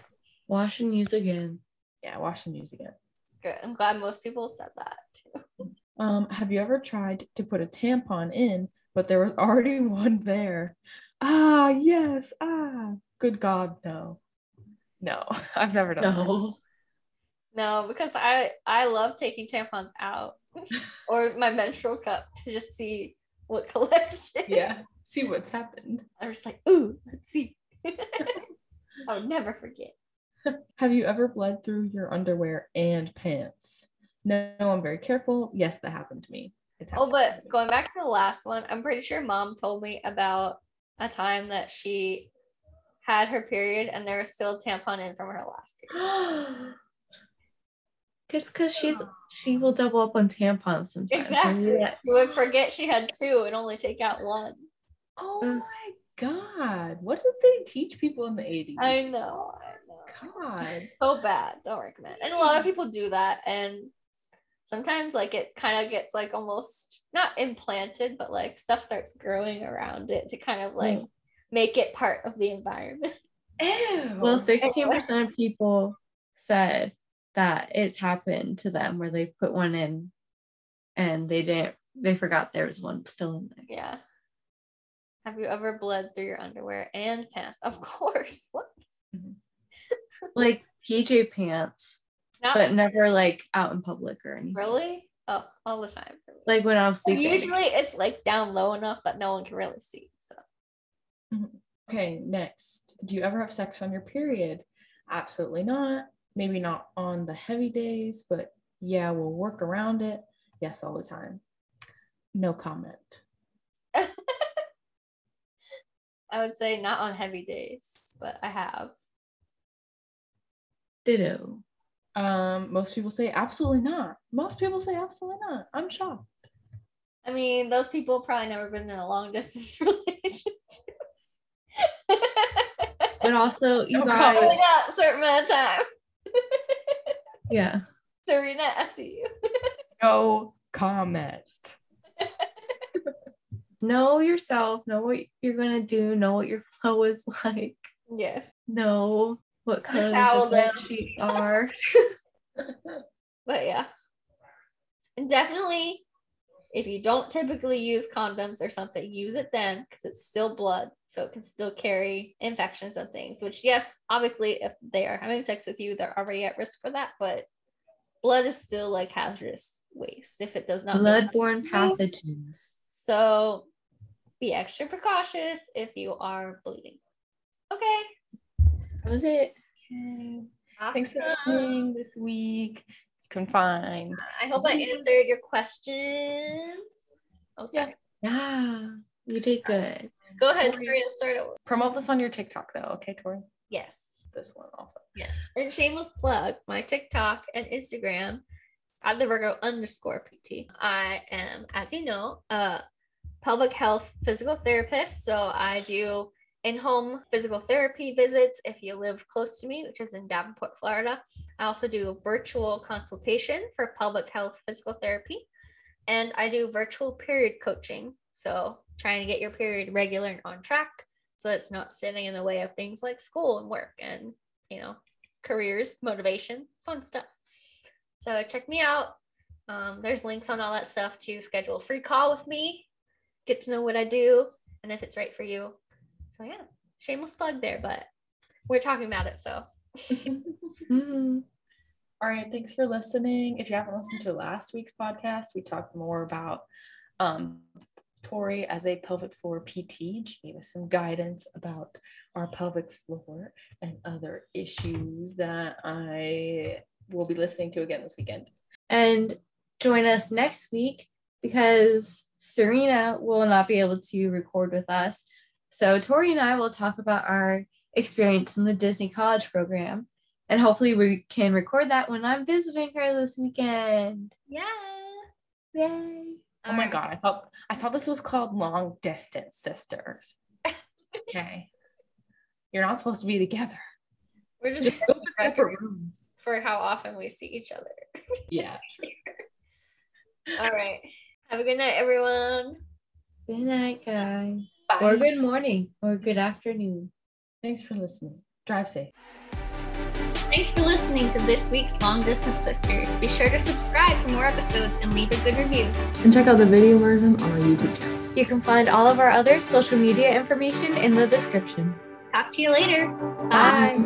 Wash and use again. Yeah, wash and use again. Good. I'm glad most people said that too. Um, have you ever tried to put a tampon in, but there was already one there? Ah, yes. Ah, good God, no. No, I've never done that. No. No, because I I love taking tampons out or my menstrual cup to just see what collection. Yeah, see what's happened. I was like, ooh, let's see. I would never forget. Have you ever bled through your underwear and pants? No, I'm very careful. Yes, that happened to me. It's Oh, happened to but me. going back to the last one, I'm pretty sure mom told me about a time that she had her period and there was still a tampon in from her last period. Cause, cause she's she will double up on tampons sometimes. Exactly. Yeah. She would forget she had two and only take out one. oh Uh. my God, what did they teach people in the 80s? I know. I know. God. so bad don't recommend and a lot of people do that and sometimes like it kind of gets like almost not implanted but like stuff starts growing around it to kind of like Mm. make it part of the environment Ew. Well, 16% of people said that it's happened to them where they put one in and they didn't they forgot there was one still in there. yeah have you ever bled through your underwear and pants of course what Like PJ pants, not but never like out in public or anything. really oh all the time Like when I'm sleeping. usually it's like down low enough that no one can really see so mm-hmm. Okay, next. Do you ever have sex on your period? Absolutely not. Maybe not on the heavy days, but yeah, we'll work around it. Yes, all the time. No comment. i would say not on heavy days but i have Ditto. Um, most people say absolutely not. Most people say absolutely not. I'm shocked. I mean, those people probably never been in a long distance relationship. But also you No guys Only got a certain amount of time. yeah. Serena, I see you. No comment. Know yourself, know what you're gonna do, know what your flow is like, Yes. know what color towel the bed sheets are. But yeah. And definitely, if you don't typically use condoms or something, use it then because it's still blood. So it can still carry infections and things, which, yes, obviously, if they are having sex with you, they're already at risk for that. But blood is still like hazardous waste if it does not. Bloodborne pathogens. So be extra precautious if you are bleeding. Okay. That was it. Okay. Thanks for awesome. listening this week. You can find uh, I hope I answered your questions. Oh, sorry. Yeah, you did good. Go ahead, Serena, start over. promote this on your TikTok though, okay, Tori? Yes. This one also. Yes. And shameless plug, my TikTok and Instagram at the Virgo underscore PT. I am, as you know, a pelvic health physical therapist. So I do in-home physical therapy visits if you live close to me, which is in Davenport, Florida. I also do virtual consultation for pelvic health physical therapy. And I do virtual period coaching. So trying to get your period regular and on track so it's not standing in the way of things like school and work and you know careers motivation fun stuff so check me out um, there's links on all that stuff to schedule a free call with me get to know what i do and if it's right for you so yeah shameless plug there but we're talking about it so Mhm. All right, thanks for listening. If you haven't listened to last week's podcast, we talked more about um, Tori as a pelvic floor PT. She gave us some guidance about our pelvic floor and other issues that I will be listening to again this weekend. And join us next week because Serena will not be able to record with us. So Tori and I will talk about our experience in the Disney College program. And hopefully we can record that when I'm visiting her this weekend. yeah Yay. Oh my god, I thought I thought this was called long distance sisters. okay. You're not supposed to be together. we're just Just go separate rooms. for how often we see each other Yeah. all right have a good night everyone Good night, guys. Bye. Or good morning or good afternoon. Thanks for listening. Drive safe. Thanks for listening to this week's Long Distance Sisters. Be sure to subscribe for more episodes and leave a good review. And check out the video version on our YouTube channel. You can find all of our other social media information in the description. Talk to you later. Bye.